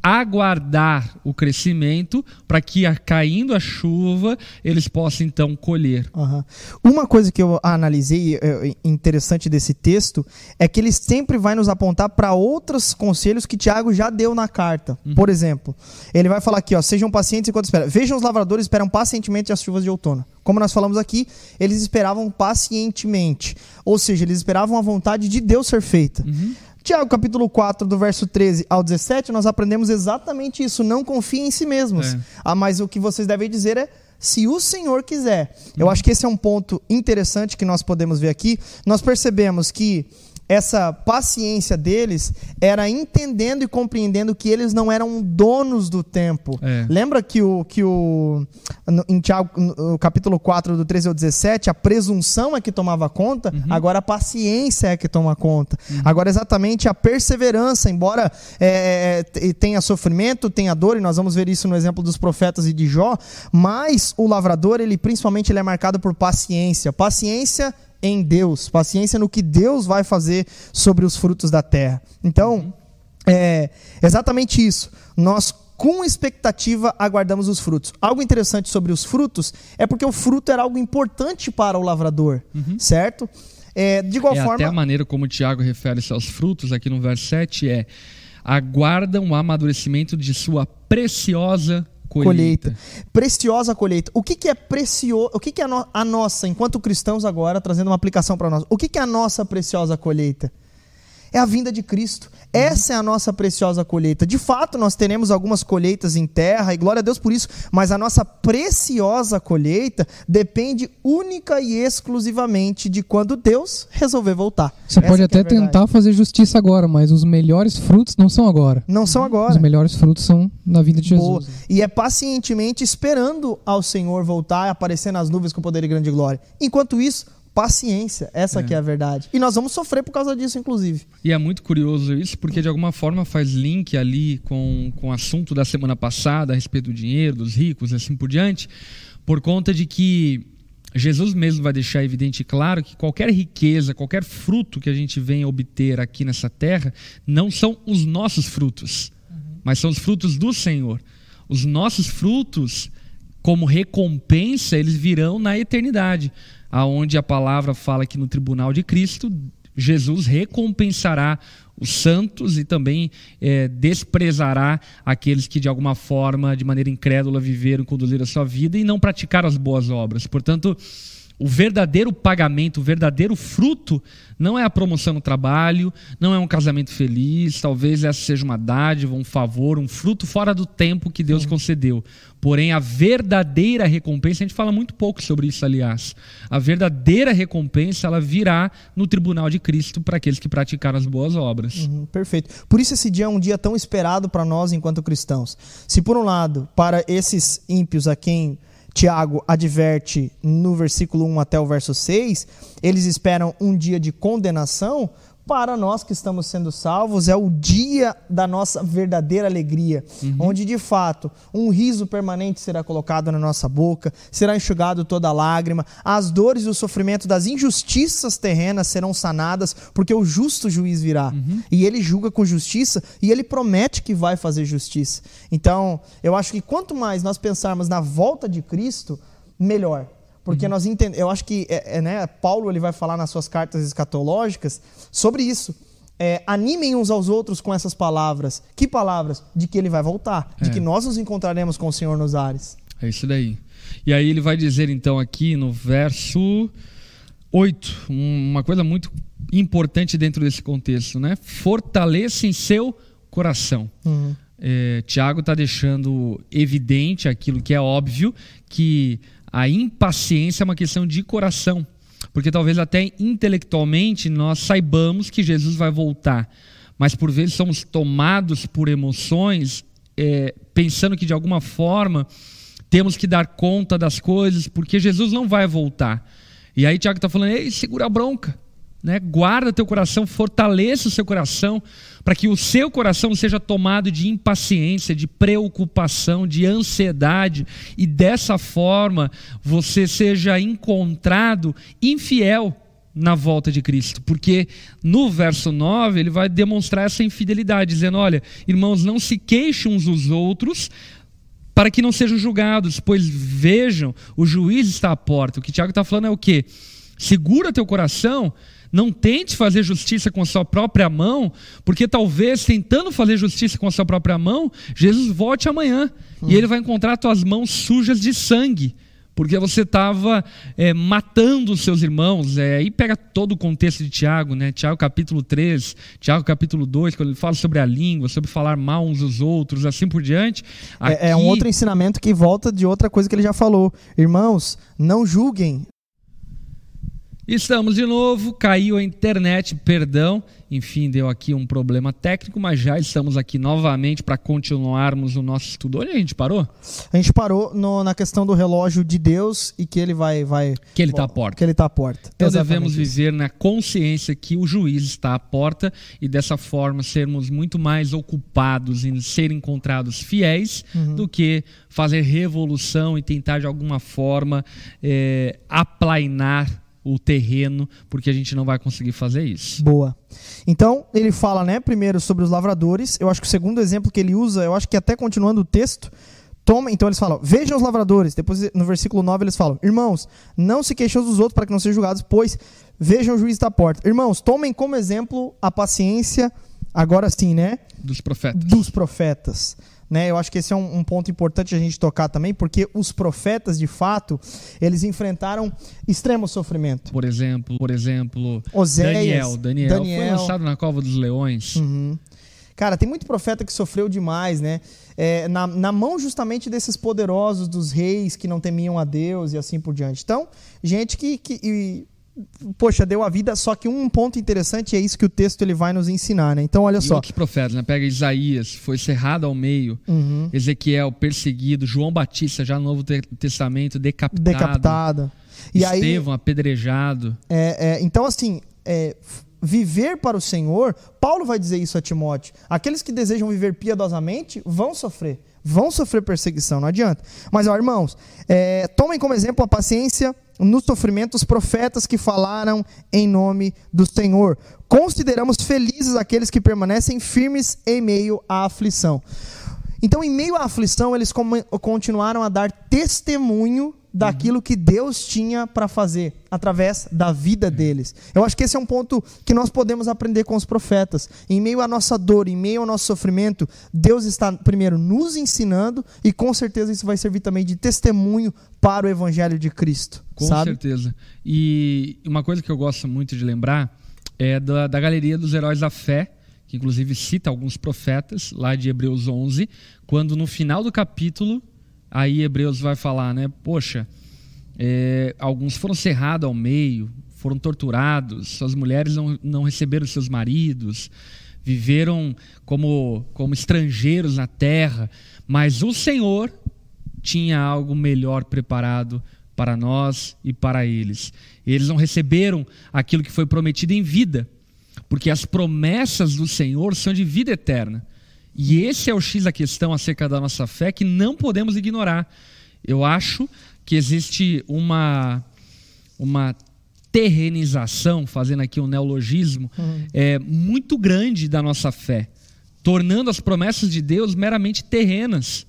aguardar o crescimento para que, caindo a chuva, eles possam então colher. Uhum. Uma coisa que eu analisei é, é, interessante desse texto é que ele sempre vai nos apontar para outros conselhos que Tiago já deu na carta. Uhum. Por exemplo, ele vai falar aqui: ó, sejam pacientes enquanto esperam. Vejam os lavradores esperam pacientemente as chuvas de outono. Como nós falamos aqui, eles esperavam pacientemente. Ou seja, eles esperavam a vontade de Deus ser feita. Uhum. Tiago, capítulo 4, do verso 13 ao 17, nós aprendemos exatamente isso. Não confiem em si mesmos. É. Ah, mas o que vocês devem dizer é se o Senhor quiser. Eu acho que esse é um ponto interessante que nós podemos ver aqui. Nós percebemos que essa paciência deles era entendendo e compreendendo que eles não eram donos do tempo. É. Lembra que o que o em Tiago, no capítulo 4 do 13 ao 17, a presunção é que tomava conta, uhum. agora a paciência é que toma conta. Uhum. Agora exatamente a perseverança, embora é, é, é tenha sofrimento, tenha dor, e nós vamos ver isso no exemplo dos profetas e de Jó, mas o lavrador, ele principalmente ele é marcado por paciência. Paciência em Deus, paciência no que Deus vai fazer sobre os frutos da terra. Então, é exatamente isso. Nós com expectativa aguardamos os frutos. Algo interessante sobre os frutos é porque o fruto era algo importante para o lavrador, uhum. certo? É, de igual é, forma. Até a maneira como o Tiago refere-se aos frutos aqui no verso 7 é: aguardam o amadurecimento de sua preciosa colheita. colheita. Preciosa colheita. O que, que é precioso? O que, que é a, no, a nossa, enquanto cristãos agora, trazendo uma aplicação para nós? O que, que é a nossa preciosa colheita? É a vinda de Cristo. Essa é a nossa preciosa colheita. De fato, nós teremos algumas colheitas em terra, e glória a Deus por isso, mas a nossa preciosa colheita depende única e exclusivamente de quando Deus resolver voltar. Você Essa pode é até é tentar fazer justiça agora, mas os melhores frutos não são agora. Não são agora. Os melhores frutos são na vida de Jesus. Boa. E é pacientemente esperando ao Senhor voltar e aparecer nas nuvens com poder e grande glória. Enquanto isso, paciência. Essa é. que é a verdade. E nós vamos sofrer por causa disso, inclusive. E é muito curioso isso, porque de alguma forma faz link ali com, com o assunto da semana passada a respeito do dinheiro, dos ricos e assim por diante, por conta de que Jesus mesmo vai deixar evidente e claro que qualquer riqueza, qualquer fruto que a gente venha obter aqui nessa terra, não são os nossos frutos, uhum. mas são os frutos do Senhor. Os nossos frutos, como recompensa, eles virão na eternidade aonde a palavra fala que no tribunal de Cristo Jesus recompensará os santos e também é, desprezará aqueles que de alguma forma, de maneira incrédula, viveram, conduziram a sua vida e não praticaram as boas obras. Portanto, o verdadeiro pagamento, o verdadeiro fruto, não é a promoção no trabalho, não é um casamento feliz, talvez essa seja uma dádiva, um favor, um fruto fora do tempo que Deus Sim. concedeu. Porém, a verdadeira recompensa, a gente fala muito pouco sobre isso, aliás. A verdadeira recompensa, ela virá no tribunal de Cristo para aqueles que praticaram as boas obras. Uhum, perfeito. Por isso esse dia é um dia tão esperado para nós enquanto cristãos. Se por um lado, para esses ímpios a quem Tiago adverte no versículo 1 até o verso 6, eles esperam um dia de condenação, para nós que estamos sendo salvos, é o dia da nossa verdadeira alegria, uhum. onde de fato um riso permanente será colocado na nossa boca, será enxugado toda lágrima, as dores e o sofrimento das injustiças terrenas serão sanadas, porque o justo juiz virá. Uhum. E ele julga com justiça e ele promete que vai fazer justiça. Então, eu acho que quanto mais nós pensarmos na volta de Cristo, melhor. Porque uhum. nós entendemos, eu acho que é, é, né, Paulo ele vai falar nas suas cartas escatológicas sobre isso. É, animem uns aos outros com essas palavras. Que palavras? De que ele vai voltar, de é. que nós nos encontraremos com o Senhor nos ares. É isso daí. E aí ele vai dizer então aqui no verso 8, uma coisa muito importante dentro desse contexto, né? Fortaleça em seu coração. Uhum. É, Tiago está deixando evidente aquilo que é óbvio, que a impaciência é uma questão de coração, porque talvez até intelectualmente nós saibamos que Jesus vai voltar, mas por vezes somos tomados por emoções, é, pensando que de alguma forma temos que dar conta das coisas, porque Jesus não vai voltar. E aí Tiago está falando, ei, segura a bronca. Né? Guarda teu coração, fortaleça o seu coração, para que o seu coração seja tomado de impaciência, de preocupação, de ansiedade, e dessa forma você seja encontrado infiel na volta de Cristo. Porque no verso 9 ele vai demonstrar essa infidelidade, dizendo: Olha, irmãos, não se queixem uns dos outros, para que não sejam julgados, pois vejam, o juiz está à porta. O que Tiago está falando é o quê? Segura teu coração não tente fazer justiça com a sua própria mão, porque talvez tentando fazer justiça com a sua própria mão, Jesus volte amanhã hum. e ele vai encontrar tuas mãos sujas de sangue porque você estava é, matando os seus irmãos. É, aí pega todo o contexto de Tiago, né? Tiago capítulo 3, Tiago capítulo 2, quando ele fala sobre a língua, sobre falar mal uns dos outros, assim por diante. Aqui... É, é, um outro ensinamento que volta de outra coisa que ele já falou. Irmãos, não julguem Estamos de novo, caiu a internet, perdão. Enfim, deu aqui um problema técnico, mas já estamos aqui novamente para continuarmos o nosso estudo. Onde a gente parou? A gente parou no, na questão do relógio de Deus e que ele vai. vai que ele está à porta. Que ele está à porta. Então Exatamente devemos isso. viver na consciência que o juiz está à porta e dessa forma sermos muito mais ocupados em ser encontrados fiéis uhum. do que fazer revolução e tentar de alguma forma é, aplainar o terreno, porque a gente não vai conseguir fazer isso. Boa. Então, ele fala, né, primeiro sobre os lavradores. Eu acho que o segundo exemplo que ele usa, eu acho que até continuando o texto, toma, então eles falam: "Vejam os lavradores". Depois no versículo 9 eles falam: "Irmãos, não se queixem dos outros para que não sejam julgados, pois vejam o juiz da porta". Irmãos, tomem como exemplo a paciência agora sim, né? Dos profetas. Dos profetas. Né? Eu acho que esse é um, um, ponto importante a gente tocar também, porque os profetas, de fato, eles enfrentaram extremo sofrimento. Por exemplo, por exemplo, Oséias, Daniel, Daniel, Daniel foi lançado na cova dos leões. Uhum. Cara, tem muito profeta que sofreu demais, né? É, na, na mão justamente desses poderosos, dos reis que não temiam a Deus e assim por diante. Então, gente que, que poxa, deu a vida, só que um ponto interessante é isso que o texto ele vai nos ensinar, né? Então, olha e só. outros profetas, né? Pega Isaías, foi cerrado ao meio, uhum. Ezequiel perseguido, João Batista já no Novo Testamento decapitado. Decapitado. E Estevão aí, apedrejado. É, é, então, assim, é, viver para o Senhor, Paulo vai dizer isso a Timóteo. Aqueles que desejam viver piedosamente vão sofrer vão sofrer perseguição, não adianta. Mas, ó, irmãos, é, tomem como exemplo a paciência no sofrimento os profetas que falaram em nome do Senhor. Consideramos felizes aqueles que permanecem firmes em meio à aflição. Então, em meio à aflição, eles continuaram a dar testemunho daquilo que Deus tinha para fazer através da vida deles. Eu acho que esse é um ponto que nós podemos aprender com os profetas. Em meio à nossa dor, em meio ao nosso sofrimento, Deus está primeiro nos ensinando e com certeza isso vai servir também de testemunho para o evangelho de Cristo. Com sabe? certeza. E uma coisa que eu gosto muito de lembrar é da, da galeria dos heróis da fé, que inclusive cita alguns profetas lá de Hebreus 11, quando no final do capítulo Aí Hebreus vai falar, né? Poxa, é, alguns foram cerrados ao meio, foram torturados, suas mulheres não, não receberam seus maridos, viveram como, como estrangeiros na terra, mas o Senhor tinha algo melhor preparado para nós e para eles. Eles não receberam aquilo que foi prometido em vida, porque as promessas do Senhor são de vida eterna. E esse é o X da questão acerca da nossa fé que não podemos ignorar. Eu acho que existe uma, uma terrenização, fazendo aqui um neologismo, uhum. é, muito grande da nossa fé, tornando as promessas de Deus meramente terrenas.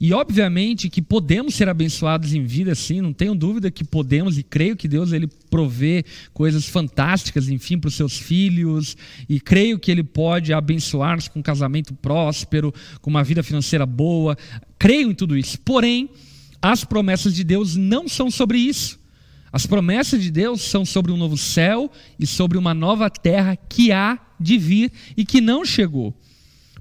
E obviamente que podemos ser abençoados em vida, sim, não tenho dúvida que podemos e creio que Deus ele provê coisas fantásticas, enfim, para os seus filhos e creio que ele pode abençoar-nos com um casamento próspero, com uma vida financeira boa. Creio em tudo isso. Porém, as promessas de Deus não são sobre isso. As promessas de Deus são sobre um novo céu e sobre uma nova terra que há de vir e que não chegou.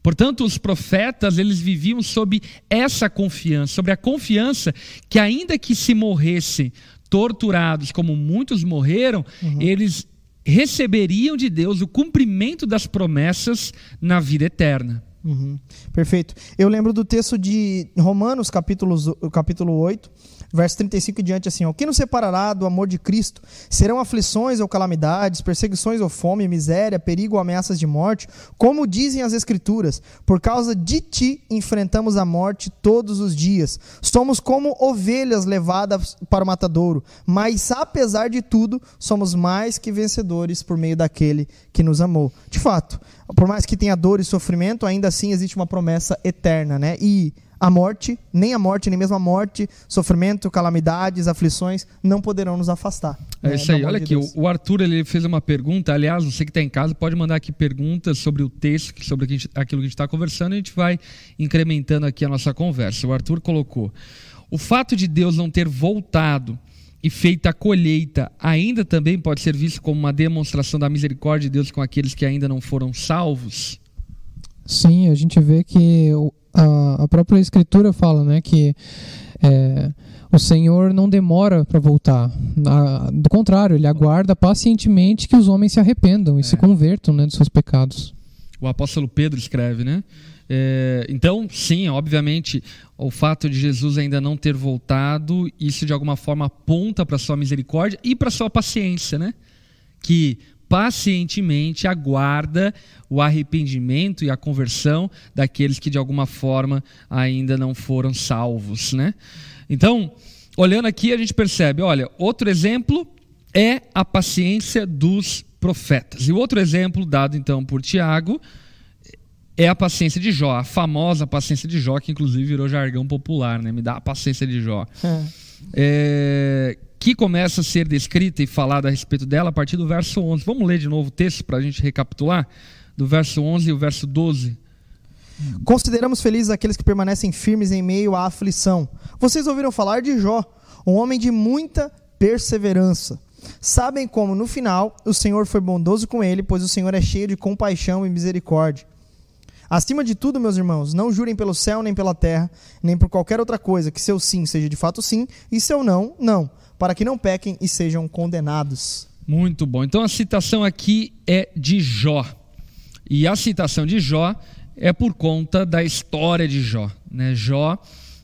Portanto, os profetas, eles viviam sob essa confiança, sobre a confiança que ainda que se morressem torturados, como muitos morreram, uhum. eles receberiam de Deus o cumprimento das promessas na vida eterna. Uhum. Perfeito. Eu lembro do texto de Romanos, capítulo, capítulo 8, verso 35 e diante, assim: O que nos separará do amor de Cristo? Serão aflições ou calamidades, perseguições ou fome, miséria, perigo ou ameaças de morte? Como dizem as Escrituras, por causa de ti enfrentamos a morte todos os dias. Somos como ovelhas levadas para o matadouro, mas apesar de tudo, somos mais que vencedores por meio daquele que nos amou. De fato, por mais que tenha dor e sofrimento, ainda assim existe uma promessa eterna, né? E a morte, nem a morte, nem mesmo a morte, sofrimento, calamidades, aflições, não poderão nos afastar. É né, isso aí. Olha de aqui, Deus. o Arthur ele fez uma pergunta. Aliás, você que está em casa pode mandar aqui perguntas sobre o texto, sobre aquilo que a gente está conversando, e a gente vai incrementando aqui a nossa conversa. O Arthur colocou: o fato de Deus não ter voltado e feita a colheita ainda também pode ser visto como uma demonstração da misericórdia de Deus com aqueles que ainda não foram salvos? Sim, a gente vê que a, a própria escritura fala, né, que é, o Senhor não demora para voltar. do contrário, ele aguarda pacientemente que os homens se arrependam e é. se convertam né, dos seus pecados. O apóstolo Pedro escreve, né? É, então, sim, obviamente, o fato de Jesus ainda não ter voltado, isso de alguma forma aponta para sua misericórdia e para sua paciência, né? Que pacientemente aguarda o arrependimento e a conversão daqueles que de alguma forma ainda não foram salvos, né? Então, olhando aqui a gente percebe, olha, outro exemplo é a paciência dos profetas. E o outro exemplo dado então por Tiago é a paciência de Jó, a famosa paciência de Jó, que inclusive virou jargão popular, né? Me dá a paciência de Jó. É. É, que começa a ser descrita e falada a respeito dela a partir do verso 11. Vamos ler de novo o texto para a gente recapitular? Do verso 11 e o verso 12. Consideramos felizes aqueles que permanecem firmes em meio à aflição. Vocês ouviram falar de Jó, um homem de muita perseverança. Sabem como, no final, o Senhor foi bondoso com ele, pois o Senhor é cheio de compaixão e misericórdia. Acima de tudo, meus irmãos, não jurem pelo céu, nem pela terra, nem por qualquer outra coisa, que seu sim seja de fato sim e seu não, não para que não pequem e sejam condenados. Muito bom. Então a citação aqui é de Jó. E a citação de Jó é por conta da história de Jó. Né? Jó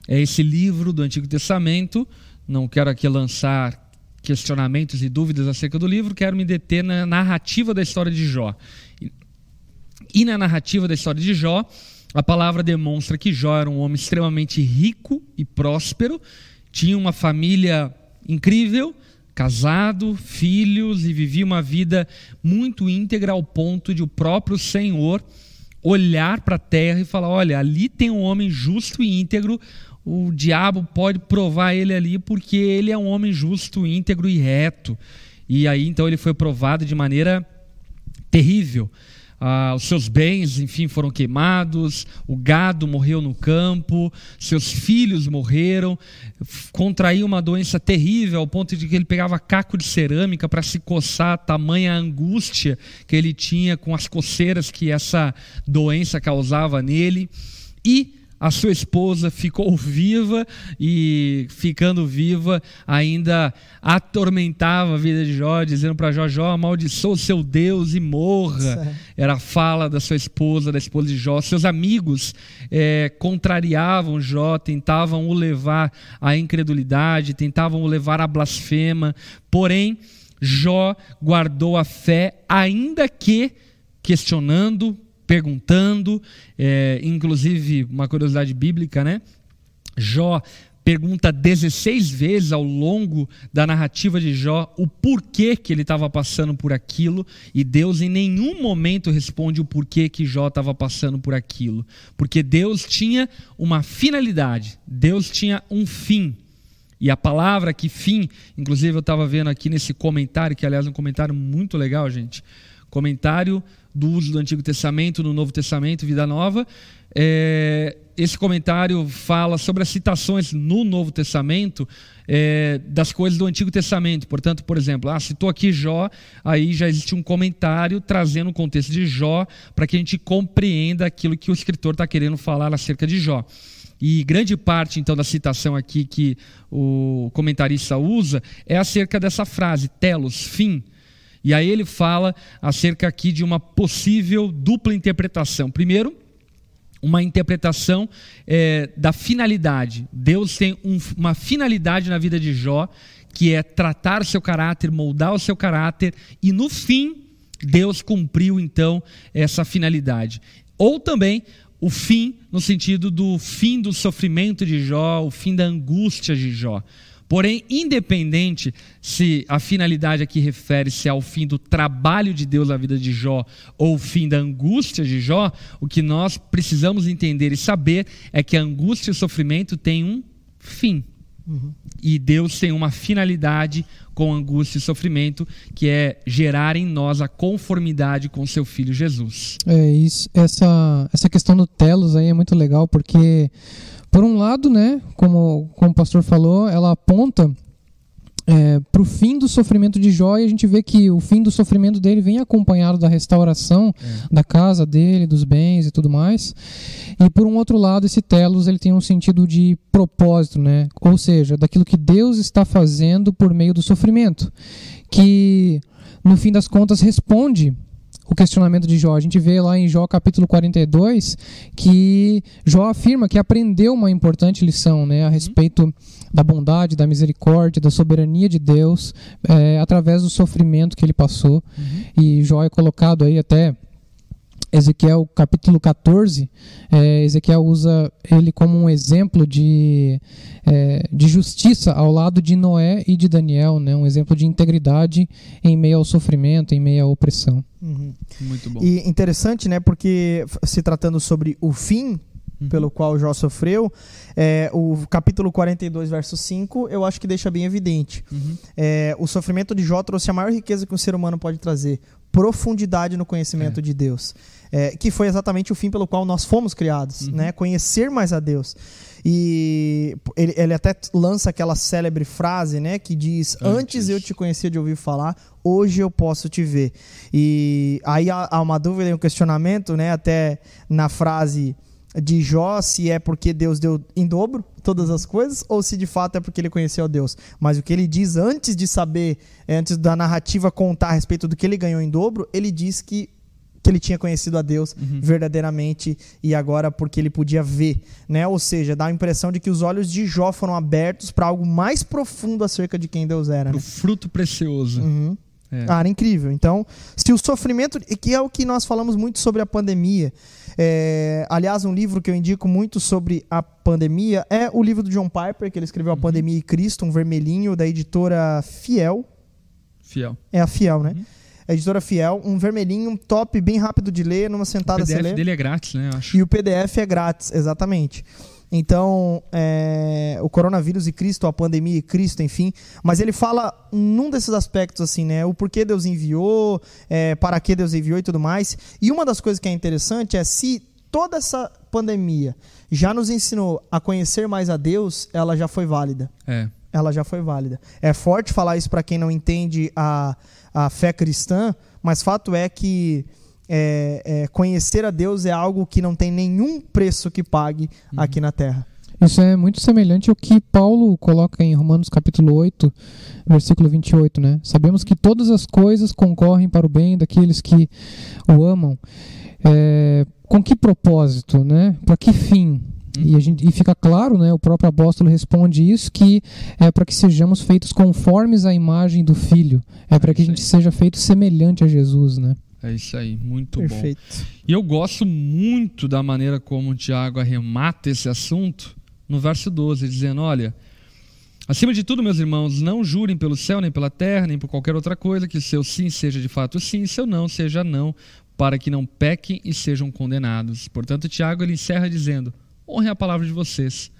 é esse livro do Antigo Testamento. Não quero aqui lançar questionamentos e dúvidas acerca do livro, quero me deter na narrativa da história de Jó. E na narrativa da história de Jó, a palavra demonstra que Jó era um homem extremamente rico e próspero, tinha uma família incrível, casado, filhos e vivia uma vida muito íntegra ao ponto de o próprio Senhor olhar para a terra e falar: olha, ali tem um homem justo e íntegro. O diabo pode provar ele ali porque ele é um homem justo, íntegro e reto. E aí então ele foi provado de maneira terrível ah, os seus bens, enfim, foram queimados, o gado morreu no campo, seus filhos morreram, contraiu uma doença terrível ao ponto de que ele pegava caco de cerâmica para se coçar, tamanha angústia que ele tinha com as coceiras que essa doença causava nele. E a sua esposa ficou viva e, ficando viva, ainda atormentava a vida de Jó, dizendo para Jó: Jó, amaldiçoa o seu Deus e morra. Era a fala da sua esposa, da esposa de Jó. Seus amigos é, contrariavam Jó, tentavam o levar à incredulidade, tentavam o levar à blasfema. Porém, Jó guardou a fé, ainda que questionando, perguntando, é, inclusive uma curiosidade bíblica, né? Jó pergunta 16 vezes ao longo da narrativa de Jó o porquê que ele estava passando por aquilo, e Deus em nenhum momento responde o porquê que Jó estava passando por aquilo, porque Deus tinha uma finalidade, Deus tinha um fim. E a palavra que fim, inclusive eu estava vendo aqui nesse comentário, que aliás é um comentário muito legal, gente. Comentário do uso do Antigo Testamento no Novo Testamento, Vida Nova. É, esse comentário fala sobre as citações no Novo Testamento é, das coisas do Antigo Testamento. Portanto, por exemplo, ah, citou aqui Jó, aí já existe um comentário trazendo o contexto de Jó para que a gente compreenda aquilo que o escritor está querendo falar acerca de Jó. E grande parte, então, da citação aqui que o comentarista usa é acerca dessa frase, telos, fim. E aí ele fala acerca aqui de uma possível dupla interpretação. Primeiro, uma interpretação é, da finalidade. Deus tem um, uma finalidade na vida de Jó, que é tratar o seu caráter, moldar o seu caráter, e no fim, Deus cumpriu então essa finalidade. Ou também o fim, no sentido do fim do sofrimento de Jó, o fim da angústia de Jó. Porém, independente se a finalidade aqui refere-se ao fim do trabalho de Deus na vida de Jó ou o fim da angústia de Jó, o que nós precisamos entender e saber é que a angústia e o sofrimento têm um fim. Uhum. E Deus tem uma finalidade com angústia e sofrimento, que é gerar em nós a conformidade com seu filho Jesus. É isso. Essa, essa questão do telos aí é muito legal, porque por um lado, né, como, como o pastor falou, ela aponta é, para o fim do sofrimento de Jó e a gente vê que o fim do sofrimento dele vem acompanhado da restauração é. da casa dele, dos bens e tudo mais. E por um outro lado, esse telos ele tem um sentido de propósito, né? Ou seja, daquilo que Deus está fazendo por meio do sofrimento, que no fim das contas responde o questionamento de Jó. A gente vê lá em Jó capítulo 42 que Jó afirma que aprendeu uma importante lição né, a uhum. respeito da bondade, da misericórdia, da soberania de Deus é, através do sofrimento que ele passou. Uhum. E Jó é colocado aí até Ezequiel capítulo 14, é, Ezequiel usa ele como um exemplo de, é, de justiça ao lado de Noé e de Daniel, né? um exemplo de integridade em meio ao sofrimento, em meio à opressão. Uhum. Muito bom. E interessante, né? Porque se tratando sobre o fim Uhum. pelo qual Jó sofreu, é, o capítulo 42, verso 5, eu acho que deixa bem evidente. Uhum. É, o sofrimento de Jó trouxe a maior riqueza que um ser humano pode trazer: profundidade no conhecimento é. de Deus é, que foi exatamente o fim pelo qual nós fomos criados, uhum. né? Conhecer mais a Deus. E ele, ele, até lança aquela célebre frase, né? Que diz: Antes, Antes eu te conhecia de ouvir falar, hoje eu posso te ver. E aí há, há uma dúvida e um questionamento, né? Até na frase de Jó se é porque Deus deu em dobro todas as coisas ou se de fato é porque ele conheceu Deus. Mas o que ele diz antes de saber, antes da narrativa contar a respeito do que ele ganhou em dobro, ele diz que que ele tinha conhecido a Deus uhum. verdadeiramente e agora porque ele podia ver, né? Ou seja, dá a impressão de que os olhos de Jó foram abertos para algo mais profundo acerca de quem Deus era. O né? fruto precioso. Uhum. É. Ah, era incrível. Então, se o sofrimento, que é o que nós falamos muito sobre a pandemia, é, aliás, um livro que eu indico muito sobre a pandemia é o livro do John Piper, que ele escreveu A uhum. Pandemia e Cristo, um vermelhinho, da editora Fiel. Fiel. É a Fiel, né? Uhum editora Fiel, um vermelhinho top, bem rápido de ler, numa sentada você lê. O PDF dele é grátis, né? E o PDF é grátis, exatamente. Então, é, o coronavírus e Cristo, a pandemia e Cristo, enfim. Mas ele fala num desses aspectos, assim, né? O porquê Deus enviou, é, para que Deus enviou e tudo mais. E uma das coisas que é interessante é se toda essa pandemia já nos ensinou a conhecer mais a Deus, ela já foi válida. É. Ela já foi válida. É forte falar isso para quem não entende a a fé cristã, mas fato é que é, é, conhecer a Deus é algo que não tem nenhum preço que pague uhum. aqui na terra. Isso é muito semelhante ao que Paulo coloca em Romanos capítulo 8, versículo 28, né? Sabemos que todas as coisas concorrem para o bem daqueles que o amam. É, com que propósito, né? Para que fim? E, a gente, e fica claro, né, o próprio apóstolo responde isso, que é para que sejamos feitos conformes à imagem do Filho. É para que a gente seja feito semelhante a Jesus, né? É isso aí, muito Perfeito. bom. E eu gosto muito da maneira como o Tiago arremata esse assunto no verso 12, dizendo: Olha, acima de tudo, meus irmãos, não jurem pelo céu, nem pela terra, nem por qualquer outra coisa, que seu sim seja de fato sim, seu não seja não, para que não pequem e sejam condenados. Portanto, Tiago ele encerra dizendo: honrem a palavra de vocês.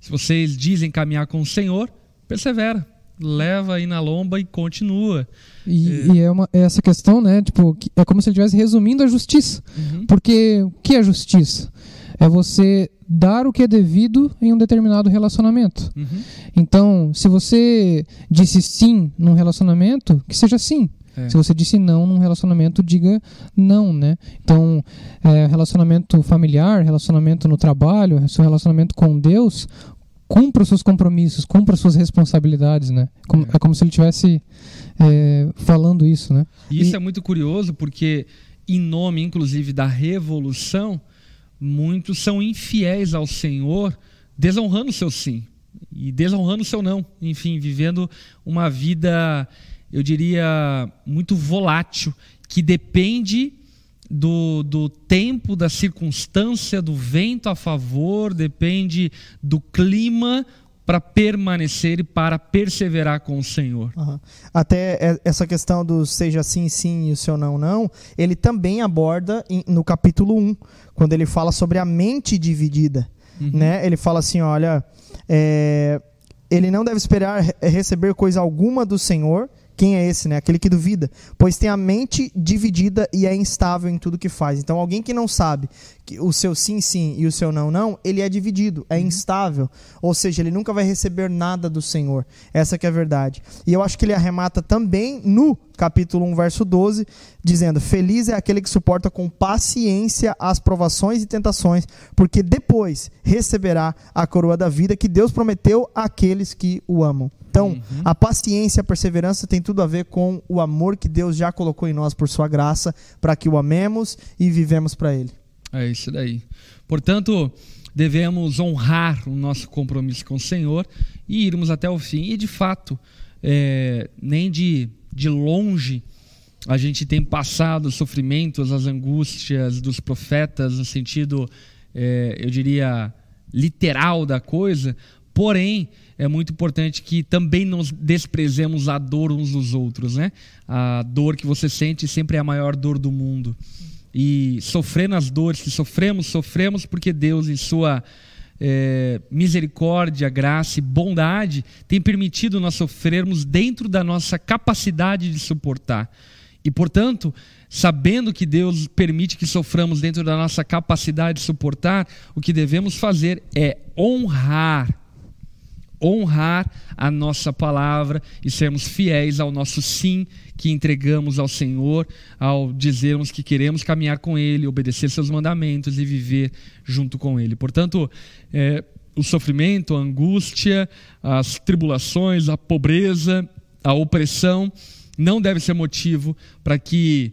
Se vocês dizem caminhar com o Senhor, persevera, leva aí na lomba e continua. E é, e é uma, é essa questão, né? Tipo, é como se ele estivesse resumindo a justiça. Uhum. Porque o que é justiça? É você dar o que é devido em um determinado relacionamento. Uhum. Então, se você disse sim num relacionamento, que seja sim. É. Se você disse não num relacionamento, diga não, né? Então, é, relacionamento familiar, relacionamento no trabalho, seu relacionamento com Deus, cumpra os seus compromissos, cumpra as suas responsabilidades, né? Como, é. é. como se ele estivesse é, falando isso, né? Isso e... é muito curioso porque, em nome, inclusive, da revolução, muitos são infiéis ao Senhor, desonrando o seu sim e desonrando o seu não. Enfim, vivendo uma vida eu diria, muito volátil, que depende do, do tempo, da circunstância, do vento a favor, depende do clima para permanecer e para perseverar com o Senhor. Uhum. Até essa questão do seja sim, sim e o seu não, não, ele também aborda no capítulo 1, quando ele fala sobre a mente dividida. Uhum. Né? Ele fala assim: olha, é, ele não deve esperar receber coisa alguma do Senhor quem é esse, né? Aquele que duvida, pois tem a mente dividida e é instável em tudo que faz. Então, alguém que não sabe que o seu sim, sim e o seu não, não, ele é dividido, é uhum. instável. Ou seja, ele nunca vai receber nada do Senhor. Essa que é a verdade. E eu acho que ele arremata também no capítulo 1, verso 12, dizendo: Feliz é aquele que suporta com paciência as provações e tentações, porque depois receberá a coroa da vida que Deus prometeu àqueles que o amam. Então, uhum. a paciência, a perseverança tem tudo a ver com o amor que Deus já colocou em nós por sua graça, para que o amemos e vivemos para ele. É isso daí. Portanto, devemos honrar o nosso compromisso com o Senhor e irmos até o fim. E de fato, é, nem de, de longe a gente tem passado os sofrimentos, as angústias dos profetas, no sentido, é, eu diria, literal da coisa, porém é muito importante que também não desprezemos a dor uns dos outros, né? A dor que você sente sempre é a maior dor do mundo. E sofrendo as dores que sofremos, sofremos porque Deus, em sua é, misericórdia, graça e bondade, tem permitido nós sofrermos dentro da nossa capacidade de suportar. E, portanto, sabendo que Deus permite que soframos dentro da nossa capacidade de suportar, o que devemos fazer é honrar honrar a nossa palavra e sermos fiéis ao nosso sim que entregamos ao Senhor, ao dizermos que queremos caminhar com Ele, obedecer seus mandamentos e viver junto com Ele. Portanto, é, o sofrimento, a angústia, as tribulações, a pobreza, a opressão não deve ser motivo para que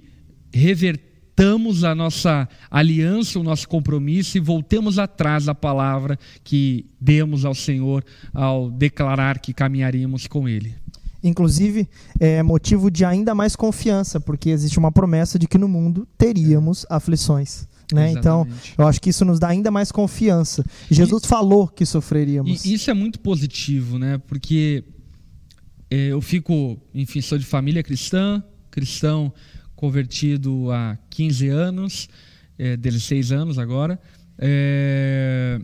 revertamos a nossa aliança, o nosso compromisso e voltemos atrás da palavra que demos ao Senhor ao declarar que caminharíamos com Ele. Inclusive, é motivo de ainda mais confiança, porque existe uma promessa de que no mundo teríamos aflições. Né? Então, eu acho que isso nos dá ainda mais confiança. Jesus e, falou que sofreríamos. E isso é muito positivo, né? Porque é, eu fico, enfim, sou de família cristã, cristão convertido há 15 anos, é, 16 anos agora. É,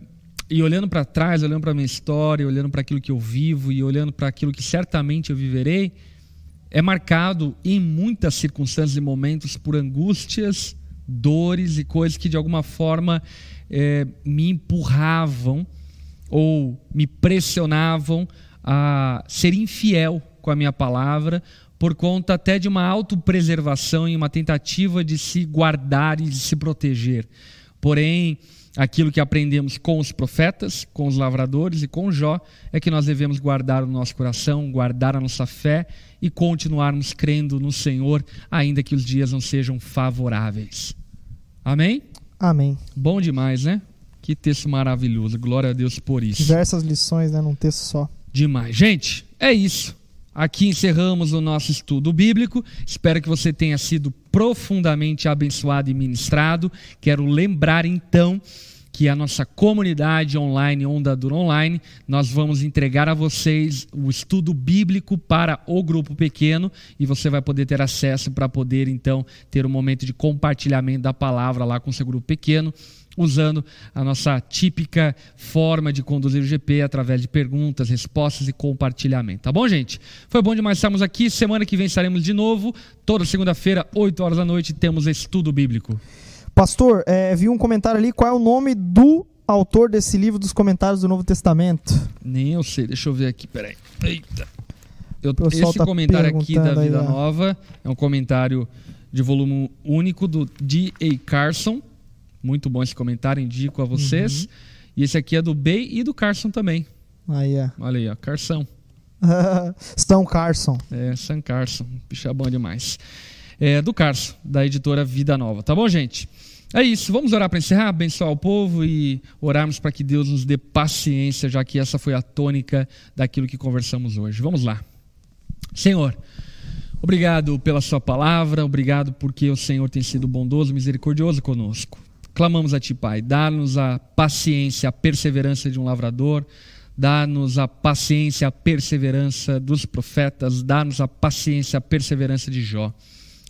e olhando para trás, olhando para minha história, olhando para aquilo que eu vivo e olhando para aquilo que certamente eu viverei, é marcado em muitas circunstâncias e momentos por angústias, dores e coisas que de alguma forma é, me empurravam ou me pressionavam a ser infiel com a minha palavra por conta até de uma autopreservação e uma tentativa de se guardar e de se proteger. Porém, aquilo que aprendemos com os profetas, com os lavradores e com Jó, é que nós devemos guardar o nosso coração, guardar a nossa fé e continuarmos crendo no Senhor, ainda que os dias não sejam favoráveis. Amém? Amém. Bom demais, né? Que texto maravilhoso. Glória a Deus por isso. Diversas lições, né, num texto só. Demais. Gente, é isso. Aqui encerramos o nosso estudo bíblico. Espero que você tenha sido profundamente abençoado e ministrado. Quero lembrar então que a nossa comunidade online, Onda Dura Online, nós vamos entregar a vocês o estudo bíblico para o grupo pequeno e você vai poder ter acesso para poder então ter um momento de compartilhamento da palavra lá com seu grupo pequeno usando a nossa típica forma de conduzir o GP através de perguntas, respostas e compartilhamento. Tá bom, gente? Foi bom demais estarmos aqui. Semana que vem estaremos de novo. Toda segunda-feira, 8 horas da noite, temos estudo bíblico. Pastor, é, vi um comentário ali. Qual é o nome do autor desse livro dos comentários do Novo Testamento? Nem eu sei. Deixa eu ver aqui. Peraí. Eita. Eu, esse tá comentário aqui da Vida aí, Nova é um comentário de volume único do D.A. Carson muito bom esse comentário, indico a vocês. Uhum. E esse aqui é do Bey e do Carson também. Aí, é. Olha aí, ó, Carson. São Carson. É, Sam Carson. Bicho é bom demais. É do Carson, da editora Vida Nova. Tá bom, gente? É isso. Vamos orar para encerrar, abençoar o povo e orarmos para que Deus nos dê paciência, já que essa foi a tônica daquilo que conversamos hoje. Vamos lá. Senhor, obrigado pela Sua palavra, obrigado porque o Senhor tem sido bondoso, misericordioso conosco. Clamamos a Ti, Pai, dá-nos a paciência, a perseverança de um lavrador, dá-nos a paciência, a perseverança dos profetas, dá-nos a paciência, a perseverança de Jó.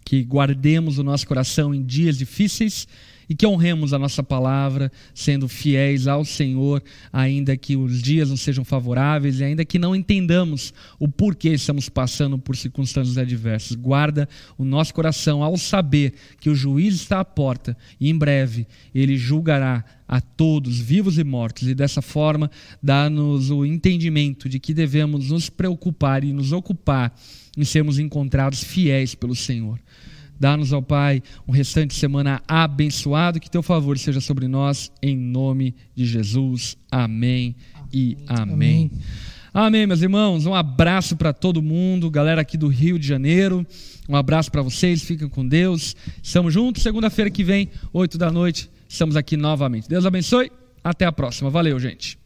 Que guardemos o nosso coração em dias difíceis e que honremos a nossa palavra, sendo fiéis ao Senhor, ainda que os dias não sejam favoráveis e ainda que não entendamos o porquê estamos passando por circunstâncias adversas. Guarda o nosso coração ao saber que o juiz está à porta e em breve ele julgará a todos, vivos e mortos, e dessa forma dá-nos o entendimento de que devemos nos preocupar e nos ocupar em sermos encontrados fiéis pelo Senhor. Dá-nos, ó Pai, um restante de semana abençoado, que teu favor seja sobre nós, em nome de Jesus. Amém, e amém. amém. Amém, meus irmãos. Um abraço para todo mundo, galera aqui do Rio de Janeiro. Um abraço para vocês, fiquem com Deus. Estamos juntos, segunda-feira que vem, 8 da noite, estamos aqui novamente. Deus abençoe, até a próxima. Valeu, gente.